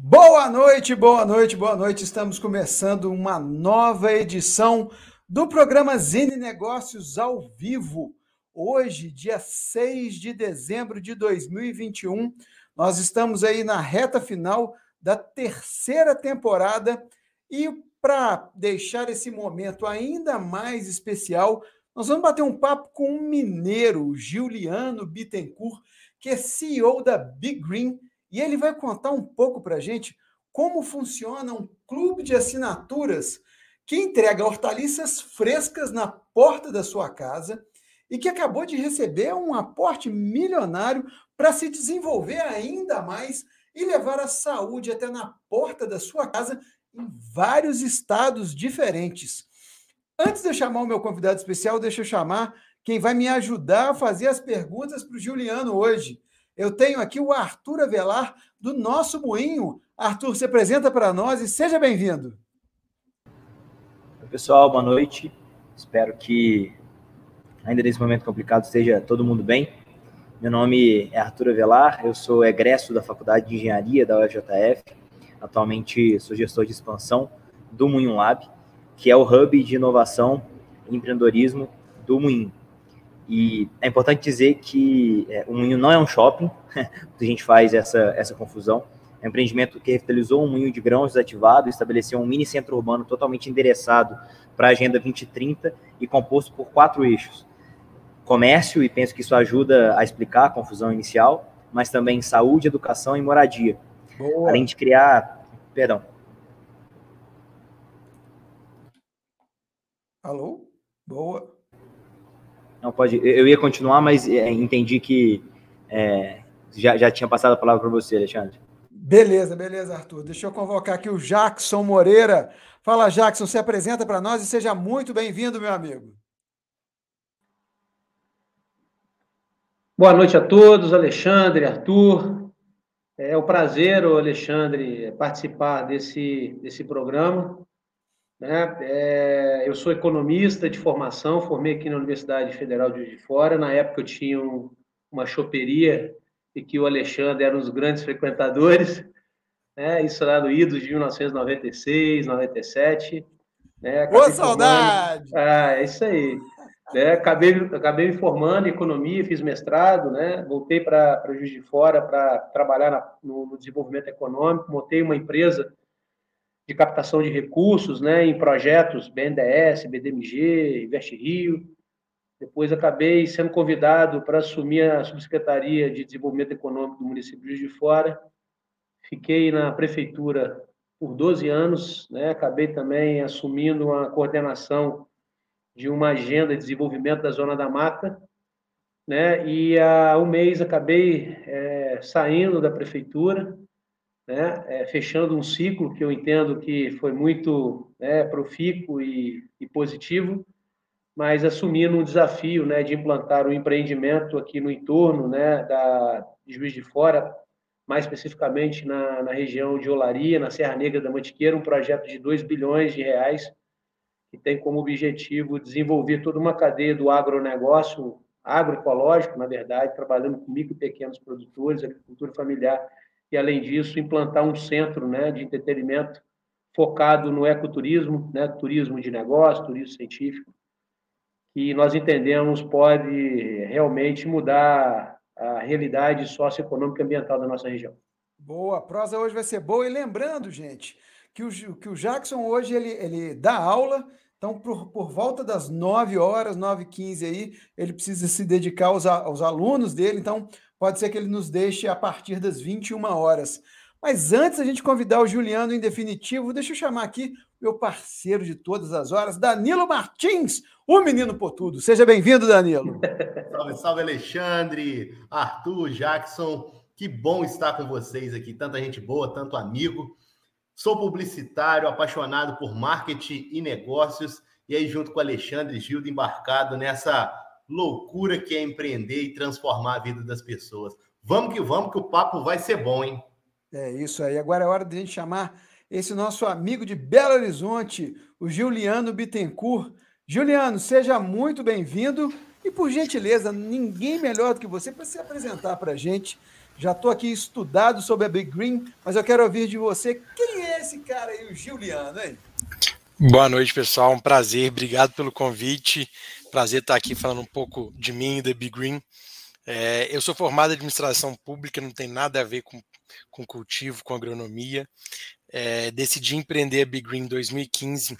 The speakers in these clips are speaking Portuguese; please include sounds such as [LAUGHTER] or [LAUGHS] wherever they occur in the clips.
Boa noite, boa noite, boa noite. Estamos começando uma nova edição do programa Zine Negócios ao vivo. Hoje, dia 6 de dezembro de 2021, nós estamos aí na reta final da terceira temporada e para deixar esse momento ainda mais especial, nós vamos bater um papo com um mineiro, Juliano Bittencourt, que é CEO da Big Green e ele vai contar um pouco para a gente como funciona um clube de assinaturas que entrega hortaliças frescas na porta da sua casa e que acabou de receber um aporte milionário para se desenvolver ainda mais e levar a saúde até na porta da sua casa em vários estados diferentes. Antes de eu chamar o meu convidado especial, deixa eu chamar quem vai me ajudar a fazer as perguntas para o Juliano hoje. Eu tenho aqui o Arthur Avelar, do nosso Moinho. Arthur, se apresenta para nós e seja bem-vindo. Pessoal, boa noite. Espero que, ainda nesse momento complicado, esteja todo mundo bem. Meu nome é Arthur Avelar, eu sou egresso da Faculdade de Engenharia da UFJF. Atualmente sou gestor de expansão do Moinho Lab, que é o hub de inovação e empreendedorismo do Moinho. E é importante dizer que é, o Moinho não é um shopping, [LAUGHS] a gente faz essa, essa confusão. É um empreendimento que revitalizou um moinho de grãos desativado e estabeleceu um mini centro urbano totalmente endereçado para a Agenda 2030 e composto por quatro eixos. Comércio, e penso que isso ajuda a explicar a confusão inicial, mas também saúde, educação e moradia. Boa. Além de criar. Perdão. Alô? Boa. Não, pode. Eu ia continuar, mas é, entendi que é, já, já tinha passado a palavra para você, Alexandre. Beleza, beleza, Arthur. Deixa eu convocar aqui o Jackson Moreira. Fala, Jackson, se apresenta para nós e seja muito bem-vindo, meu amigo. Boa noite a todos, Alexandre, Arthur. É um prazer, Alexandre, participar desse, desse programa. Né? É, eu sou economista de formação, formei aqui na Universidade Federal de Juiz de Fora. Na época eu tinha um, uma choperia e que o Alexandre era um dos grandes frequentadores. Né? Isso lá no Idos de 1996, 97. Né? Boa saudade! Ah, é isso aí. Né? Acabei, acabei me formando em economia, fiz mestrado, né? voltei para Juiz de Fora para trabalhar na, no, no desenvolvimento econômico, montei uma empresa de captação de recursos, né, em projetos BNDES, BDMG, Investe Rio. Depois acabei sendo convidado para assumir a subsecretaria de Desenvolvimento Econômico do município de de Fora. Fiquei na prefeitura por 12 anos, né, acabei também assumindo a coordenação de uma agenda de desenvolvimento da Zona da Mata, né, e há um mês acabei é, saindo da prefeitura, né, é, fechando um ciclo que eu entendo que foi muito né, profícuo e, e, positivo, mas assumindo um desafio né, de implantar um empreendimento aqui no entorno né, da, de Juiz de Fora, mais especificamente na, na região de Olaria, na Serra Negra da Mantiqueira, um projeto de 2 bilhões de reais, que tem como objetivo desenvolver toda uma cadeia do agronegócio, agroecológico, na verdade, trabalhando com micro e pequenos produtores, agricultura familiar e, além disso, implantar um centro né, de entretenimento focado no ecoturismo, né, turismo de negócio, turismo científico, que nós entendemos pode realmente mudar a realidade socioeconômica e ambiental da nossa região. Boa, a prosa hoje vai ser boa. E lembrando, gente, que o, que o Jackson hoje ele, ele dá aula, então por, por volta das 9 horas, 9 h 15 aí, ele precisa se dedicar aos, aos alunos dele, então Pode ser que ele nos deixe a partir das 21 horas. Mas antes a gente convidar o Juliano em definitivo, deixa eu chamar aqui meu parceiro de todas as horas, Danilo Martins, o menino por tudo. Seja bem-vindo, Danilo. [LAUGHS] salve, salve, Alexandre, Arthur, Jackson. Que bom estar com vocês aqui. Tanta gente boa, tanto amigo. Sou publicitário, apaixonado por marketing e negócios. E aí, junto com o Alexandre Gildo, embarcado nessa loucura que é empreender e transformar a vida das pessoas. Vamos que vamos, que o papo vai ser bom, hein? É isso aí. Agora é hora de a gente chamar esse nosso amigo de Belo Horizonte, o Juliano Bittencourt. Juliano, seja muito bem-vindo e, por gentileza, ninguém melhor do que você para se apresentar para a gente. Já estou aqui estudado sobre a Big Green, mas eu quero ouvir de você quem é esse cara aí, o Juliano, hein? Boa noite, pessoal. Um prazer. Obrigado pelo convite. Prazer estar aqui falando um pouco de mim e da Big Green. É, eu sou formado em administração pública, não tem nada a ver com, com cultivo, com agronomia. É, decidi empreender a Big Green em 2015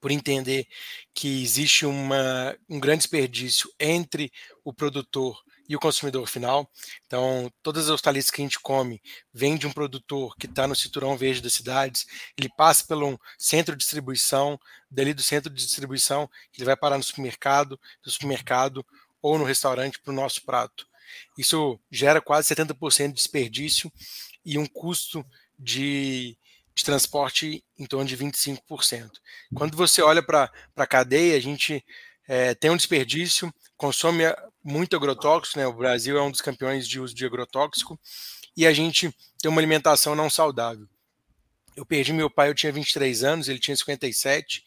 por entender que existe uma, um grande desperdício entre o produtor e o consumidor final. Então, todas as hortaliças que a gente come vêm de um produtor que está no cinturão verde das cidades, ele passa pelo centro de distribuição, dali do centro de distribuição, ele vai parar no supermercado, do supermercado ou no restaurante para o nosso prato. Isso gera quase 70% de desperdício e um custo de, de transporte em torno de 25%. Quando você olha para a cadeia, a gente é, tem um desperdício, consome muito agrotóxico, né? O Brasil é um dos campeões de uso de agrotóxico e a gente tem uma alimentação não saudável. Eu perdi meu pai, eu tinha 23 anos, ele tinha 57,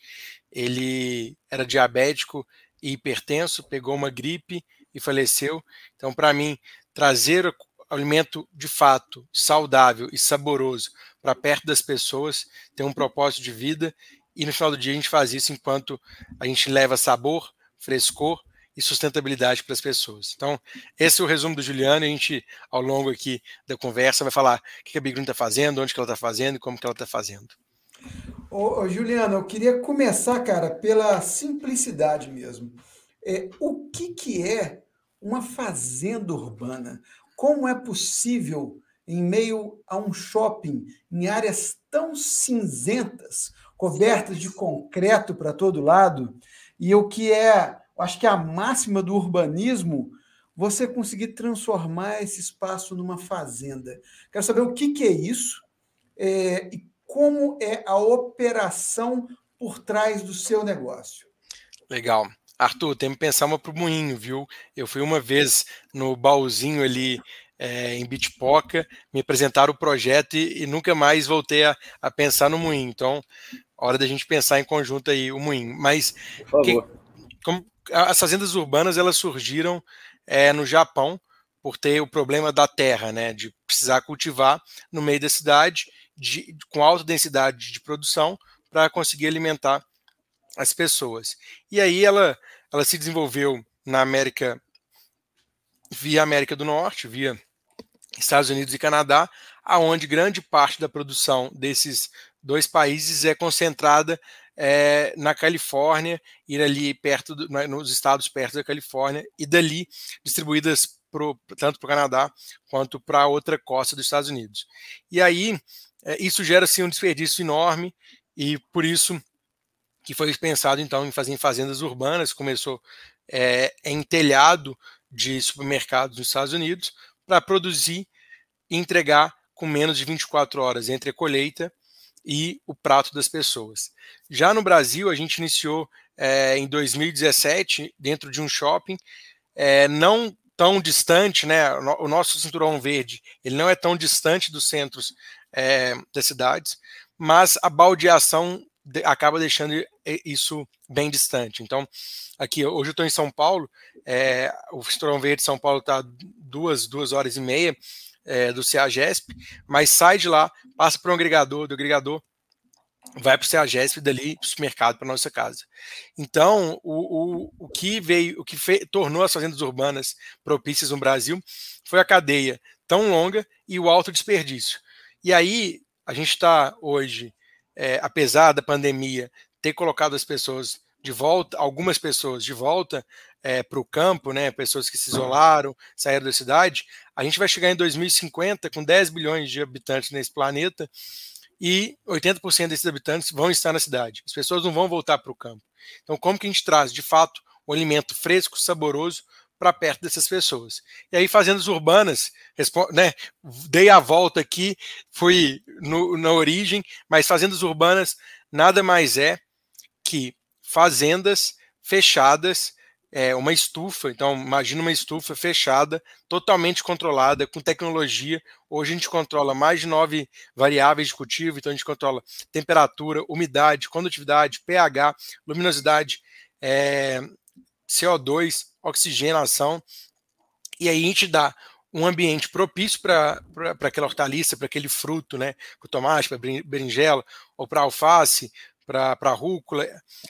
ele era diabético e hipertenso, pegou uma gripe e faleceu. Então, para mim, trazer alimento de fato saudável e saboroso para perto das pessoas tem um propósito de vida e no final do dia a gente faz isso enquanto a gente leva sabor, frescor e sustentabilidade para as pessoas. Então, esse é o resumo do Juliano. A gente, ao longo aqui da conversa, vai falar o que a Big Green está fazendo, onde que ela está fazendo e como que ela está fazendo. Ô, ô, Juliano, eu queria começar, cara, pela simplicidade mesmo. É, o que, que é uma fazenda urbana? Como é possível, em meio a um shopping, em áreas tão cinzentas, cobertas de concreto para todo lado, e o que é acho que a máxima do urbanismo, você conseguir transformar esse espaço numa fazenda. Quero saber o que, que é isso é, e como é a operação por trás do seu negócio. Legal. Arthur, tem que pensar uma para o moinho, viu? Eu fui uma vez no baúzinho ali é, em Bitpoca, me apresentaram o projeto e, e nunca mais voltei a, a, pensar no moinho. Então, hora da gente pensar em conjunto aí o moinho. Mas, que, como, as fazendas urbanas elas surgiram é, no Japão por ter o problema da terra, né, de precisar cultivar no meio da cidade de, com alta densidade de produção para conseguir alimentar as pessoas. E aí ela, ela se desenvolveu na América via América do Norte, via Estados Unidos e Canadá, aonde grande parte da produção desses dois países é concentrada é, na Califórnia, ir ali perto, do, nos estados perto da Califórnia, e dali distribuídas pro, tanto para o Canadá quanto para outra costa dos Estados Unidos. E aí, é, isso gera assim, um desperdício enorme, e por isso que foi pensado então em fazer em fazendas urbanas, começou é, em telhado de supermercados nos Estados Unidos, para produzir e entregar com menos de 24 horas entre a colheita e o prato das pessoas. Já no Brasil, a gente iniciou é, em 2017, dentro de um shopping, é, não tão distante, né? O nosso cinturão verde, ele não é tão distante dos centros é, das cidades, mas a baldeação de, acaba deixando isso bem distante. Então, aqui, hoje eu estou em São Paulo, é, o cinturão verde de São Paulo está duas, duas horas e meia, é, do CEAGESP, mas sai de lá, passa para um agregador, do agregador vai para o CEAGESP e dali para o supermercado para nossa casa. Então, o, o, o que veio, o que fe, tornou as fazendas urbanas propícias no Brasil foi a cadeia tão longa e o alto desperdício. E aí, a gente está hoje, é, apesar da pandemia ter colocado as pessoas de volta, algumas pessoas de volta é, para o campo, né, pessoas que se isolaram, saíram da cidade, a gente vai chegar em 2050 com 10 bilhões de habitantes nesse planeta e 80% desses habitantes vão estar na cidade. As pessoas não vão voltar para o campo. Então, como que a gente traz, de fato, um alimento fresco, saboroso para perto dessas pessoas? E aí, fazendas urbanas, né, dei a volta aqui, fui no, na origem, mas fazendas urbanas nada mais é que fazendas fechadas é, uma estufa. Então, imagina uma estufa fechada, totalmente controlada, com tecnologia. Hoje a gente controla mais de nove variáveis de cultivo, então a gente controla temperatura, umidade, condutividade, pH, luminosidade, é, CO2, oxigenação. E aí a gente dá um ambiente propício para aquela hortaliça, para aquele fruto, né, para tomate, para berinjela, ou para alface, para a rúcula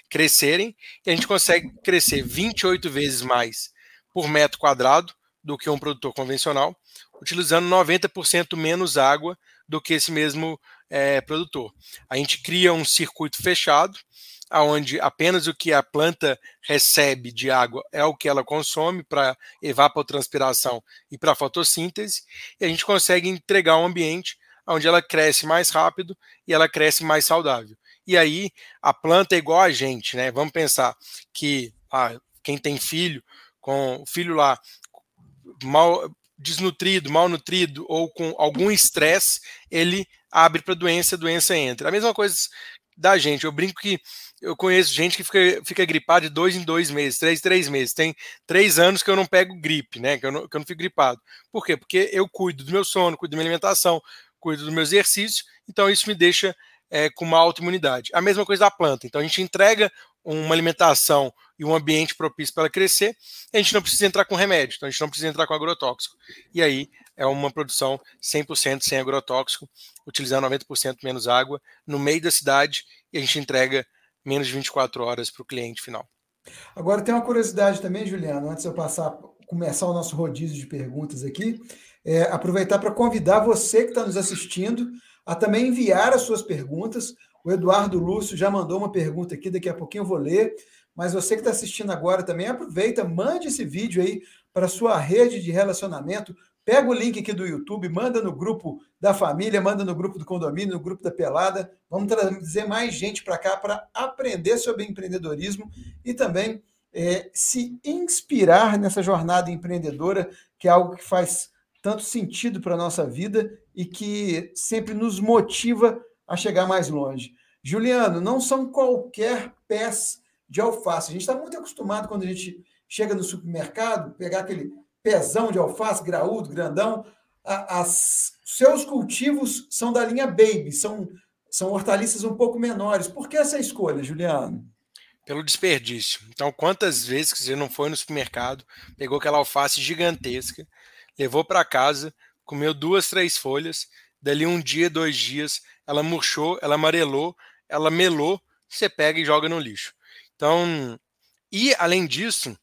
crescerem, e a gente consegue crescer 28 vezes mais por metro quadrado do que um produtor convencional, utilizando 90% menos água do que esse mesmo é, produtor. A gente cria um circuito fechado, onde apenas o que a planta recebe de água é o que ela consome para evapotranspiração e para fotossíntese, e a gente consegue entregar um ambiente onde ela cresce mais rápido e ela cresce mais saudável. E aí a planta é igual a gente, né? Vamos pensar que ah, quem tem filho, com o filho lá mal desnutrido, malnutrido ou com algum estresse, ele abre para doença, a doença entra. A mesma coisa da gente. Eu brinco que eu conheço gente que fica, fica gripado de dois em dois meses, três em três meses. Tem três anos que eu não pego gripe, né? Que eu não, que eu não fico gripado. Por quê? Porque eu cuido do meu sono, cuido da minha alimentação, cuido do meu exercício, então isso me deixa é, com uma autoimunidade. A mesma coisa da planta. Então a gente entrega uma alimentação e um ambiente propício para ela crescer, a gente não precisa entrar com remédio, então a gente não precisa entrar com agrotóxico. E aí é uma produção 100% sem agrotóxico, utilizando 90% menos água, no meio da cidade, e a gente entrega menos de 24 horas para o cliente final. Agora tem uma curiosidade também, Juliano, antes de eu passar, começar o nosso rodízio de perguntas aqui, é, aproveitar para convidar você que está nos assistindo a também enviar as suas perguntas. O Eduardo Lúcio já mandou uma pergunta aqui, daqui a pouquinho eu vou ler. Mas você que está assistindo agora também, aproveita, mande esse vídeo aí para sua rede de relacionamento. Pega o link aqui do YouTube, manda no grupo da família, manda no grupo do condomínio, no grupo da pelada. Vamos trazer mais gente para cá para aprender sobre empreendedorismo e também é, se inspirar nessa jornada empreendedora, que é algo que faz tanto sentido para a nossa vida e que sempre nos motiva a chegar mais longe. Juliano, não são qualquer pés de alface. A gente está muito acostumado quando a gente chega no supermercado, pegar aquele pezão de alface, graúdo, grandão. As, seus cultivos são da linha Baby, são, são hortaliças um pouco menores. Por que essa escolha, Juliano? Pelo desperdício. Então, quantas vezes que você não foi no supermercado, pegou aquela alface gigantesca, levou para casa, comeu duas, três folhas, dali um dia, dois dias, ela murchou, ela amarelou, ela melou, você pega e joga no lixo. Então, e além disso,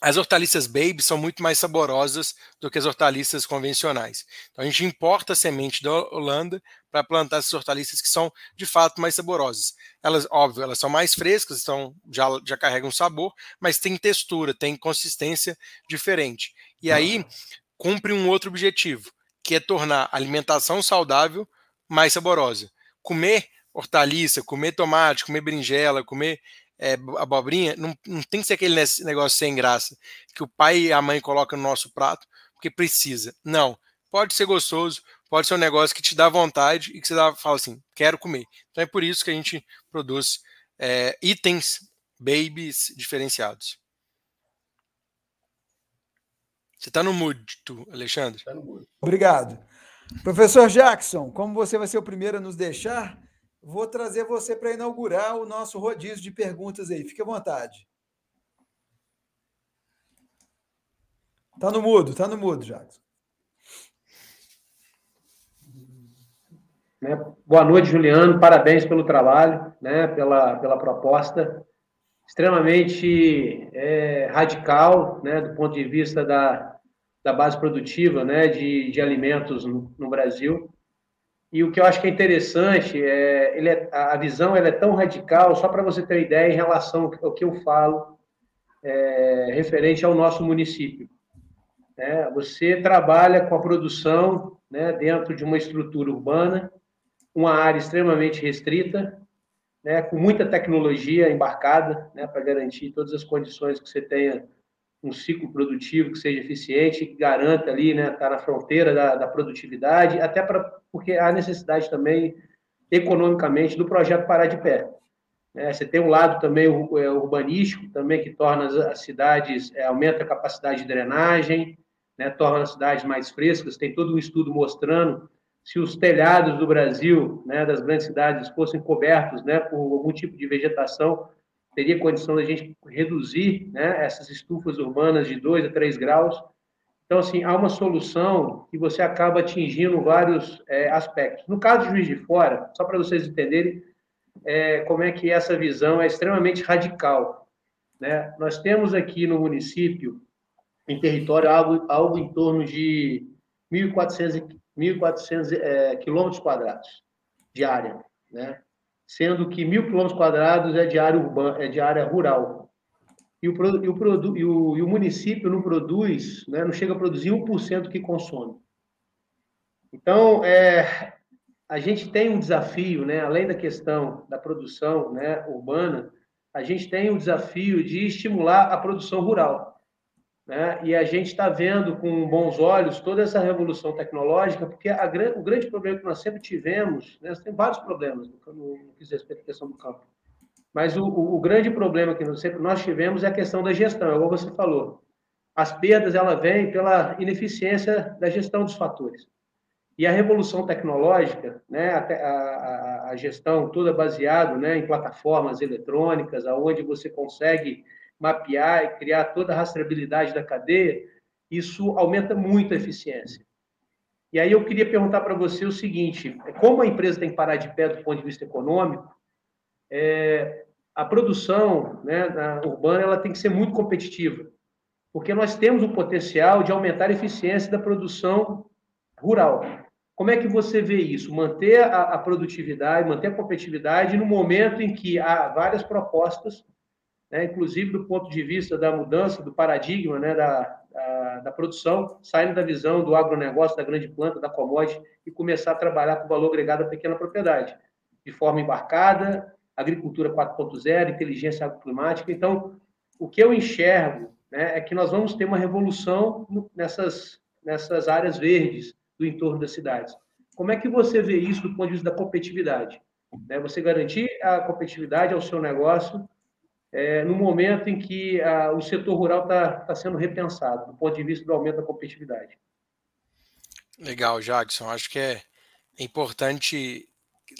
as hortaliças baby são muito mais saborosas do que as hortaliças convencionais. Então a gente importa a semente da Holanda para plantar essas hortaliças que são de fato mais saborosas. Elas, óbvio, elas são mais frescas, então já, já carregam sabor, mas tem textura, tem consistência diferente. E aí cumpre um outro objetivo, que é tornar a alimentação saudável mais saborosa. Comer hortaliça, comer tomate, comer berinjela, comer é, abobrinha, não, não tem que ser aquele negócio sem graça que o pai e a mãe colocam no nosso prato porque precisa. Não. Pode ser gostoso, pode ser um negócio que te dá vontade e que você dá, fala assim, quero comer. Então é por isso que a gente produz é, itens babies diferenciados. Você está no mood, tu, Alexandre? Tá no mood. Obrigado. Professor Jackson, como você vai ser o primeiro a nos deixar, vou trazer você para inaugurar o nosso rodízio de perguntas aí. Fique à vontade. Tá no mudo, tá no mudo, Jackson. Né? Boa noite, Juliano. Parabéns pelo trabalho, né? pela, pela proposta extremamente é, radical, né, do ponto de vista da, da base produtiva, né, de, de alimentos no, no Brasil. E o que eu acho que é interessante é, ele é, a visão ela é tão radical, só para você ter uma ideia em relação ao que eu falo é, referente ao nosso município. É, você trabalha com a produção né, dentro de uma estrutura urbana, uma área extremamente restrita, né, com muita tecnologia embarcada, né, para garantir todas as condições que você tenha um ciclo produtivo que seja eficiente, que garanta ali, né, tá na fronteira da, da produtividade, até para porque há necessidade também economicamente do projeto parar de pé. É, você tem um lado também é, urbanístico também que torna as cidades é, aumenta a capacidade de drenagem, né, torna as cidades mais frescas. Tem todo um estudo mostrando se os telhados do Brasil, né, das grandes cidades, fossem cobertos né, por algum tipo de vegetação, teria condição da gente reduzir né, essas estufas urbanas de 2 a 3 graus. Então, assim, há uma solução que você acaba atingindo vários é, aspectos. No caso de Juiz de Fora, só para vocês entenderem é, como é que essa visão é extremamente radical. Né? Nós temos aqui no município, em território, algo, algo em torno de 1.400, 1.400 é, quilômetros quadrados de área, né? Sendo que mil quilômetros quadrados é de área urbana, é de área rural. E o, e o, e o, e o município não produz, né, não chega a produzir 1% do que consome. Então, é, a gente tem um desafio, né, além da questão da produção né, urbana, a gente tem o um desafio de estimular a produção rural. Né? E a gente está vendo com bons olhos toda essa revolução tecnológica, porque o grande problema que nós sempre tivemos, né? tem vários problemas no, que diz respeito à questão do campo, mas o, o, o, grande problema que nós, sempre nós tivemos é a questão da gestão, como você falou. As perdas ela vêm pela ineficiência da gestão dos fatores. E a revolução tecnológica, né, a, a, a gestão toda baseada né, em plataformas eletrônicas, aonde você consegue mapear e criar toda a rastreabilidade da cadeia, isso aumenta muito a eficiência. E aí eu queria perguntar para você o seguinte: como a empresa tem que parar de pé do ponto de vista econômico, é, a produção né, urbana ela tem que ser muito competitiva, porque nós temos o potencial de aumentar a eficiência da produção rural. Como é que você vê isso? Manter a, a produtividade, manter a competitividade no momento em que há várias propostas né, inclusive do ponto de vista da mudança do paradigma né, da, da, da, produção, saindo da visão do agronegócio, da grande planta, da commodity, e começar a trabalhar com valor agregado à pequena propriedade, de forma embarcada, agricultura 4.0, inteligência agroclimática. Então, o que eu enxergo né, é que nós vamos ter uma revolução nessas, nessas áreas verdes do entorno das cidades. Como é que você vê isso do ponto de vista da competitividade? Né, você garantir a competitividade ao seu negócio é, no momento em que a, o setor rural está tá sendo repensado, do ponto de vista do aumento da competitividade. Legal, Jackson. Acho que é importante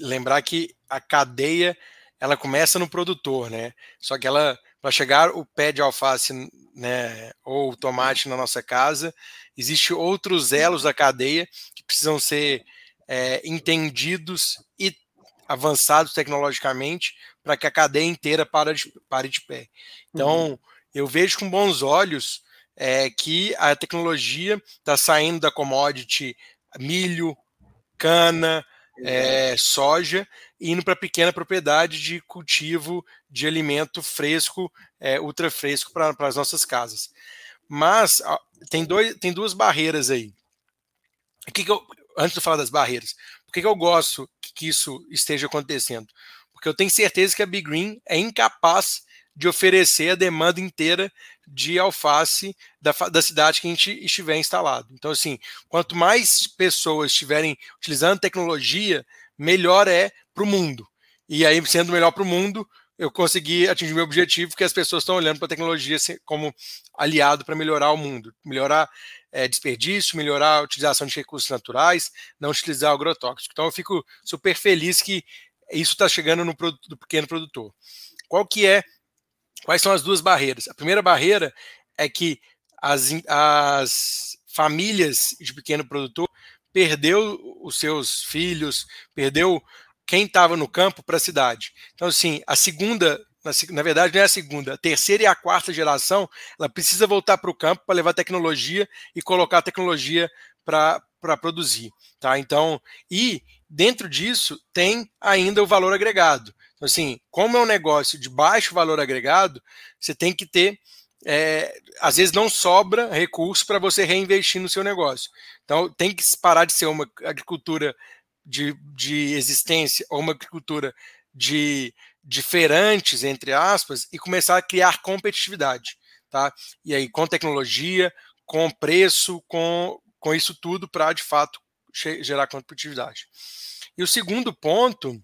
lembrar que a cadeia ela começa no produtor, né? Só que ela para chegar o pé de alface, né, ou tomate na nossa casa, existe outros elos da cadeia que precisam ser é, entendidos e avançados tecnologicamente para que a cadeia inteira pare de, pare de pé. Então, uhum. eu vejo com bons olhos é, que a tecnologia está saindo da commodity milho, cana, é, soja, indo para pequena propriedade de cultivo de alimento fresco, é, ultra fresco para as nossas casas. Mas tem, dois, tem duas barreiras aí. Que, que eu, antes de falar das barreiras, por que, que eu gosto que, que isso esteja acontecendo? Porque eu tenho certeza que a Big Green é incapaz de oferecer a demanda inteira de alface da, da cidade que a gente estiver instalado. Então, assim, quanto mais pessoas estiverem utilizando tecnologia, melhor é para o mundo. E aí, sendo melhor para o mundo, eu consegui atingir meu objetivo, que as pessoas estão olhando para a tecnologia como aliado para melhorar o mundo, melhorar é, desperdício, melhorar a utilização de recursos naturais, não utilizar agrotóxico. Então eu fico super feliz que isso está chegando no produto do pequeno produtor. Qual que é? Quais são as duas barreiras? A primeira barreira é que as, as famílias de pequeno produtor perdeu os seus filhos, perdeu quem estava no campo para a cidade. Então, assim, a segunda na, verdade não é a segunda, a terceira e a quarta geração, ela precisa voltar para o campo para levar tecnologia e colocar tecnologia para produzir. Tá? Então, e dentro disso tem ainda o valor agregado. Então, assim, como é um negócio de baixo valor agregado, você tem que ter. É, às vezes não sobra recurso para você reinvestir no seu negócio. Então tem que parar de ser uma agricultura de, de existência ou uma agricultura de diferentes, entre aspas, e começar a criar competitividade, tá? E aí com tecnologia, com preço, com, com isso tudo para de fato gerar competitividade. E o segundo ponto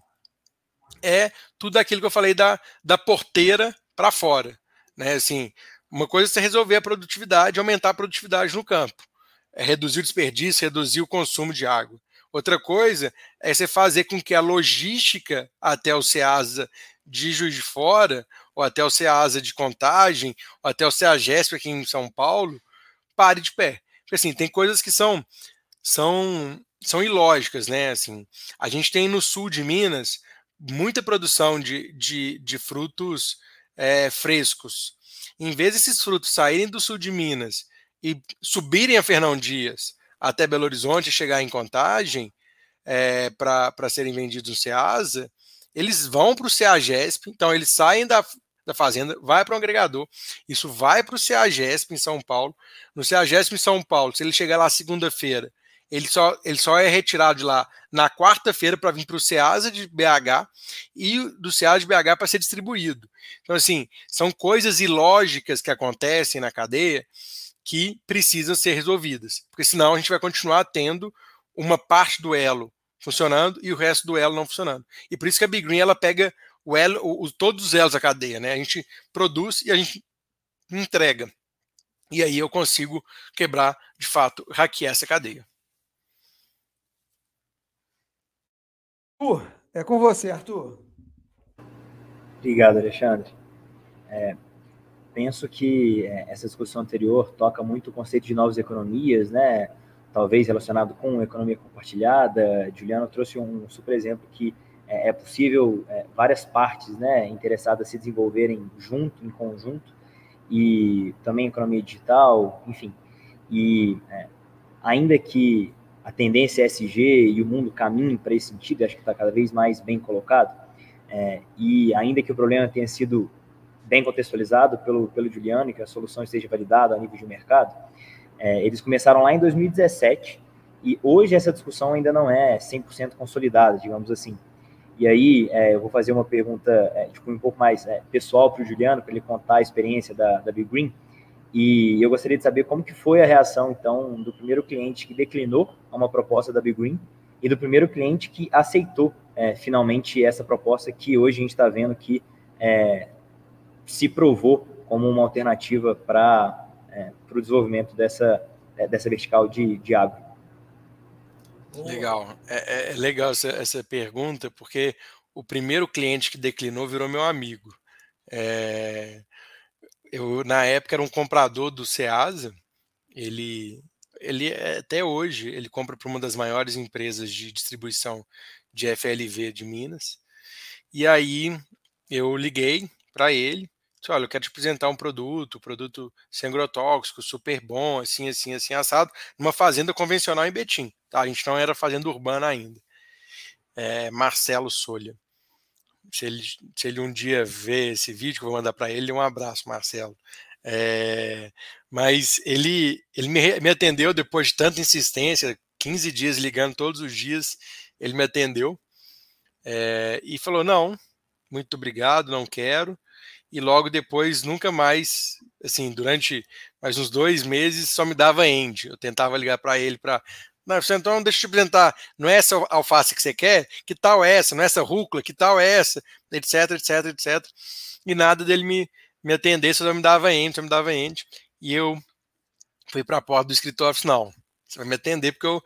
é tudo aquilo que eu falei da, da porteira para fora, né? Assim, uma coisa é você resolver a produtividade, aumentar a produtividade no campo, é reduzir o desperdício, reduzir o consumo de água. Outra coisa é você fazer com que a logística até o SEASA de Juiz de Fora, ou até o CEASA de Contagem, ou até o CEAGESP aqui em São Paulo, pare de pé. Porque assim, tem coisas que são são são ilógicas, né? Assim, a gente tem no sul de Minas muita produção de, de, de frutos é, frescos. Em vez desses frutos saírem do sul de Minas e subirem a Fernão Dias até Belo Horizonte e chegar em contagem é, para serem vendidos no Ceasa, eles vão para o CEAGESP, então eles saem da, da fazenda, vai para o agregador, isso vai para o CEAGESP em São Paulo. No CEAGESP em São Paulo, se ele chegar lá segunda-feira, ele só, ele só é retirado de lá na quarta-feira para vir para o CEASA de BH e do CEASA de BH para ser distribuído. Então, assim, são coisas ilógicas que acontecem na cadeia que precisam ser resolvidas, porque senão a gente vai continuar tendo uma parte do elo funcionando e o resto do elo não funcionando. E por isso que a Big Green ela pega o elo, o, todos os elos da cadeia, né? A gente produz e a gente entrega. E aí eu consigo quebrar, de fato, hackear essa cadeia. É com você, Arthur. Obrigado, Alexandre. É, penso que é, essa discussão anterior toca muito o conceito de novas economias, né? Talvez relacionado com economia compartilhada. Juliano trouxe um super exemplo que é, é possível é, várias partes, né, interessadas se desenvolverem junto, em conjunto, e também economia digital, enfim. E é, ainda que a tendência SG e o mundo caminhem para esse sentido, acho que está cada vez mais bem colocado. É, e ainda que o problema tenha sido bem contextualizado pelo, pelo Juliano e que a solução esteja validada a nível de mercado, é, eles começaram lá em 2017 e hoje essa discussão ainda não é 100% consolidada, digamos assim. E aí é, eu vou fazer uma pergunta é, tipo, um pouco mais é, pessoal para o Juliano, para ele contar a experiência da, da Big Green. E eu gostaria de saber como que foi a reação, então, do primeiro cliente que declinou uma proposta da Big Green e do primeiro cliente que aceitou é, finalmente essa proposta que hoje a gente está vendo que é, se provou como uma alternativa para é, o desenvolvimento dessa, é, dessa vertical de, de. Legal, é, é, é legal essa, essa pergunta, porque o primeiro cliente que declinou virou meu amigo. É, eu, na época, era um comprador do Ceasa. Ele, ele é, até hoje, ele compra para uma das maiores empresas de distribuição de FLV de Minas. E aí eu liguei para ele, disse, olha, eu quero te apresentar um produto, produto sem agrotóxico, super bom, assim, assim, assim, assado, numa fazenda convencional em Betim. Tá? A gente não era fazenda urbana ainda. É, Marcelo Solha se ele, se ele um dia ver esse vídeo que eu vou mandar para ele, um abraço, Marcelo. É, mas ele, ele me, me atendeu depois de tanta insistência, 15 dias ligando todos os dias, ele me atendeu é, e falou: Não, muito obrigado, não quero. E logo depois, nunca mais, assim, durante mais uns dois meses, só me dava end. Eu tentava ligar para ele para não, então deixa eu te apresentar. Não é essa alface que você quer? Que tal é essa? Não é essa rúcula? Que tal é essa? Etc, etc, etc. E nada dele me, me atender, só me dava ente, só me dava ente. E eu fui para a porta do escritório e disse, não, você vai me atender porque eu,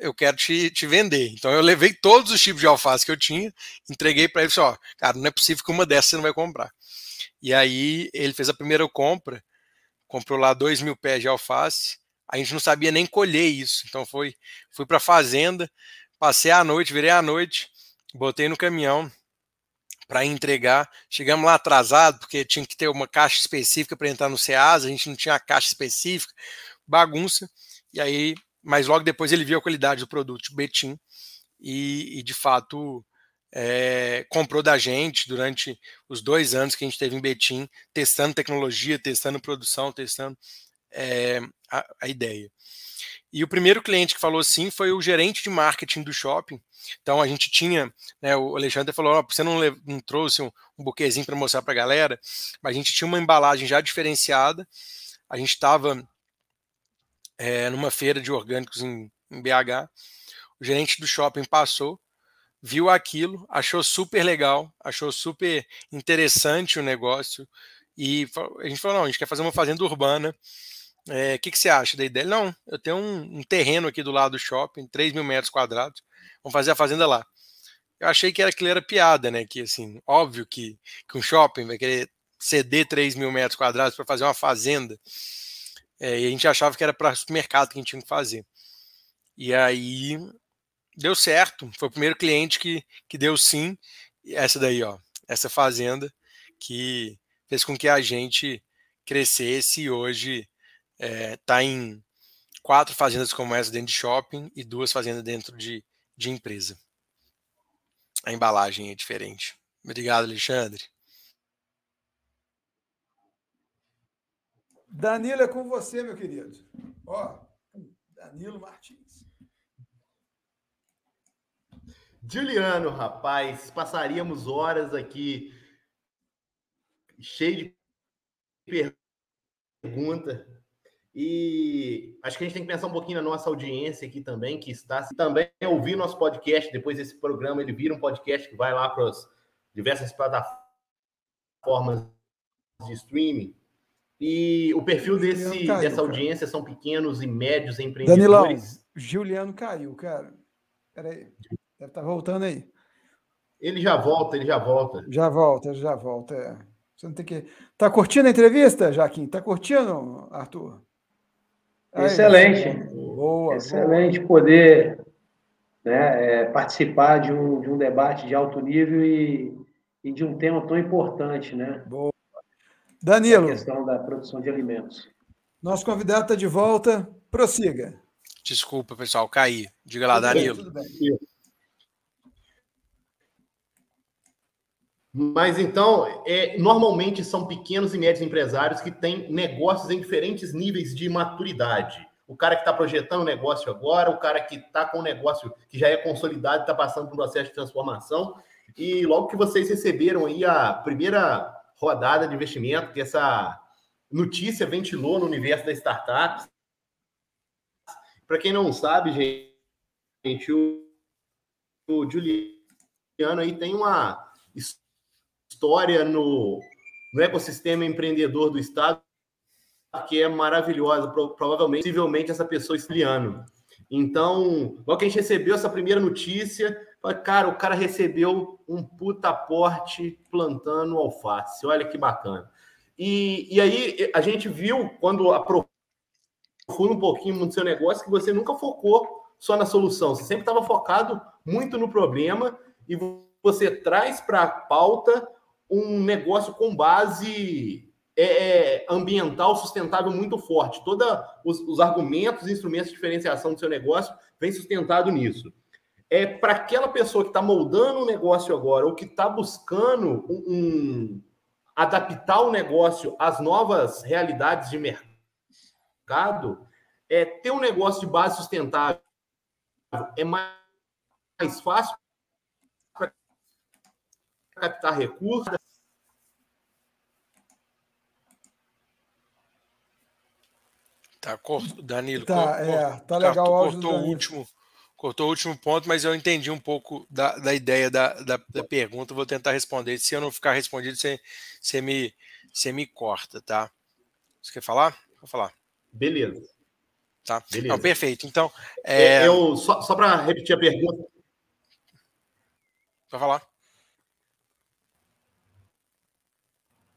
eu quero te, te vender. Então eu levei todos os tipos de alface que eu tinha, entreguei para ele e disse, ó, cara, não é possível que uma dessas você não vai comprar. E aí ele fez a primeira compra, comprou lá dois mil pés de alface, a gente não sabia nem colher isso. Então foi, fui para a fazenda, passei a noite, virei a noite, botei no caminhão para entregar. Chegamos lá atrasado, porque tinha que ter uma caixa específica para entrar no Ceasa, a gente não tinha a caixa específica, bagunça. E aí, mas logo depois ele viu a qualidade do produto, Betim, e, e de fato é, comprou da gente durante os dois anos que a gente teve em Betim, testando tecnologia, testando produção, testando é, a, a, ideia. E o primeiro cliente que falou sim foi o gerente de marketing do shopping. Então a gente tinha, né, o Alexandre falou, oh, você não, não trouxe um, um buquezinho para mostrar para a galera, mas a gente tinha uma embalagem já diferenciada. A gente estava é, numa feira de orgânicos em, em BH. O gerente do shopping passou, viu aquilo, achou super legal, achou super interessante o negócio e a gente falou, não, a gente quer fazer uma fazenda urbana o é, que, que você acha da ideia? Não, eu tenho um, um, terreno aqui do lado do shopping, 3 mil metros quadrados, vamos fazer a fazenda lá. Eu achei que era aquilo era piada, né? Que assim, óbvio que, que um shopping vai querer ceder 3 mil metros quadrados para fazer uma fazenda. É, e a gente achava que era para supermercado que a gente tinha que fazer. E aí deu certo. Foi o primeiro cliente que, que deu sim. Essa daí, ó, essa fazenda que fez com que a gente crescesse e hoje está é, em quatro fazendas como essa dentro de shopping e duas fazendas dentro de, de empresa. A embalagem é diferente. Obrigado, Alexandre. Danilo, é com você, meu querido. Ó, Danilo Martins. Juliano, rapaz, passaríamos horas aqui cheio de pergunta. E acho que a gente tem que pensar um pouquinho na nossa audiência aqui também, que está também ouvir nosso podcast. Depois desse programa, ele vira um podcast que vai lá para as diversas plataformas de streaming. E o perfil desse, caiu, dessa audiência cara. são pequenos e médios empreendedores. Danilão, Juliano caiu, cara. Peraí. Deve estar tá voltando aí. Ele já volta, ele já volta. Já volta, já volta. É. Você não tem que. Tá curtindo a entrevista, Jaquim? Tá curtindo, Arthur? Excelente. Boa. Excelente boa. poder né, é, participar de um, de um debate de alto nível e, e de um tema tão importante, né? Boa. Danilo. A questão da produção de alimentos. Nosso convidado está de volta. Prossiga. Desculpa, pessoal, caí. Diga lá, tudo Danilo. Bem, tudo bem. Mas então, é, normalmente são pequenos e médios empresários que têm negócios em diferentes níveis de maturidade. O cara que está projetando o negócio agora, o cara que está com o negócio que já é consolidado está passando por um processo de transformação. E logo que vocês receberam aí a primeira rodada de investimento, que essa notícia ventilou no universo da startups. Para quem não sabe, gente, o, o Juliano aí tem uma história no, no ecossistema empreendedor do Estado que é maravilhosa. Provavelmente, possivelmente, essa pessoa estiliano. Então, logo que a gente recebeu essa primeira notícia, cara, o cara recebeu um puta aporte plantando alface. Olha que bacana. E, e aí a gente viu, quando aprofunda um pouquinho no seu negócio, que você nunca focou só na solução. Você sempre estava focado muito no problema e você traz para a pauta um negócio com base é, é, ambiental sustentável muito forte. Todos os, os, argumentos e instrumentos de diferenciação do seu negócio vem sustentado nisso. É para aquela pessoa que está moldando o negócio agora ou que está buscando um, um, adaptar o negócio às novas realidades de mercado, é ter um negócio de base sustentável é mais, mais fácil captar recursos, Tá, corto, Danilo. Tá, é, tá legal o áudio cortou o último, cortou o último ponto, mas eu entendi um pouco da, da ideia da, da, da pergunta. Vou tentar responder. Se eu não ficar respondido, você, você, me, você me corta, tá? Você quer falar? Vou falar. Beleza. Tá? Beleza. Não, perfeito. Então. É... Eu, só só para repetir a pergunta. Para falar.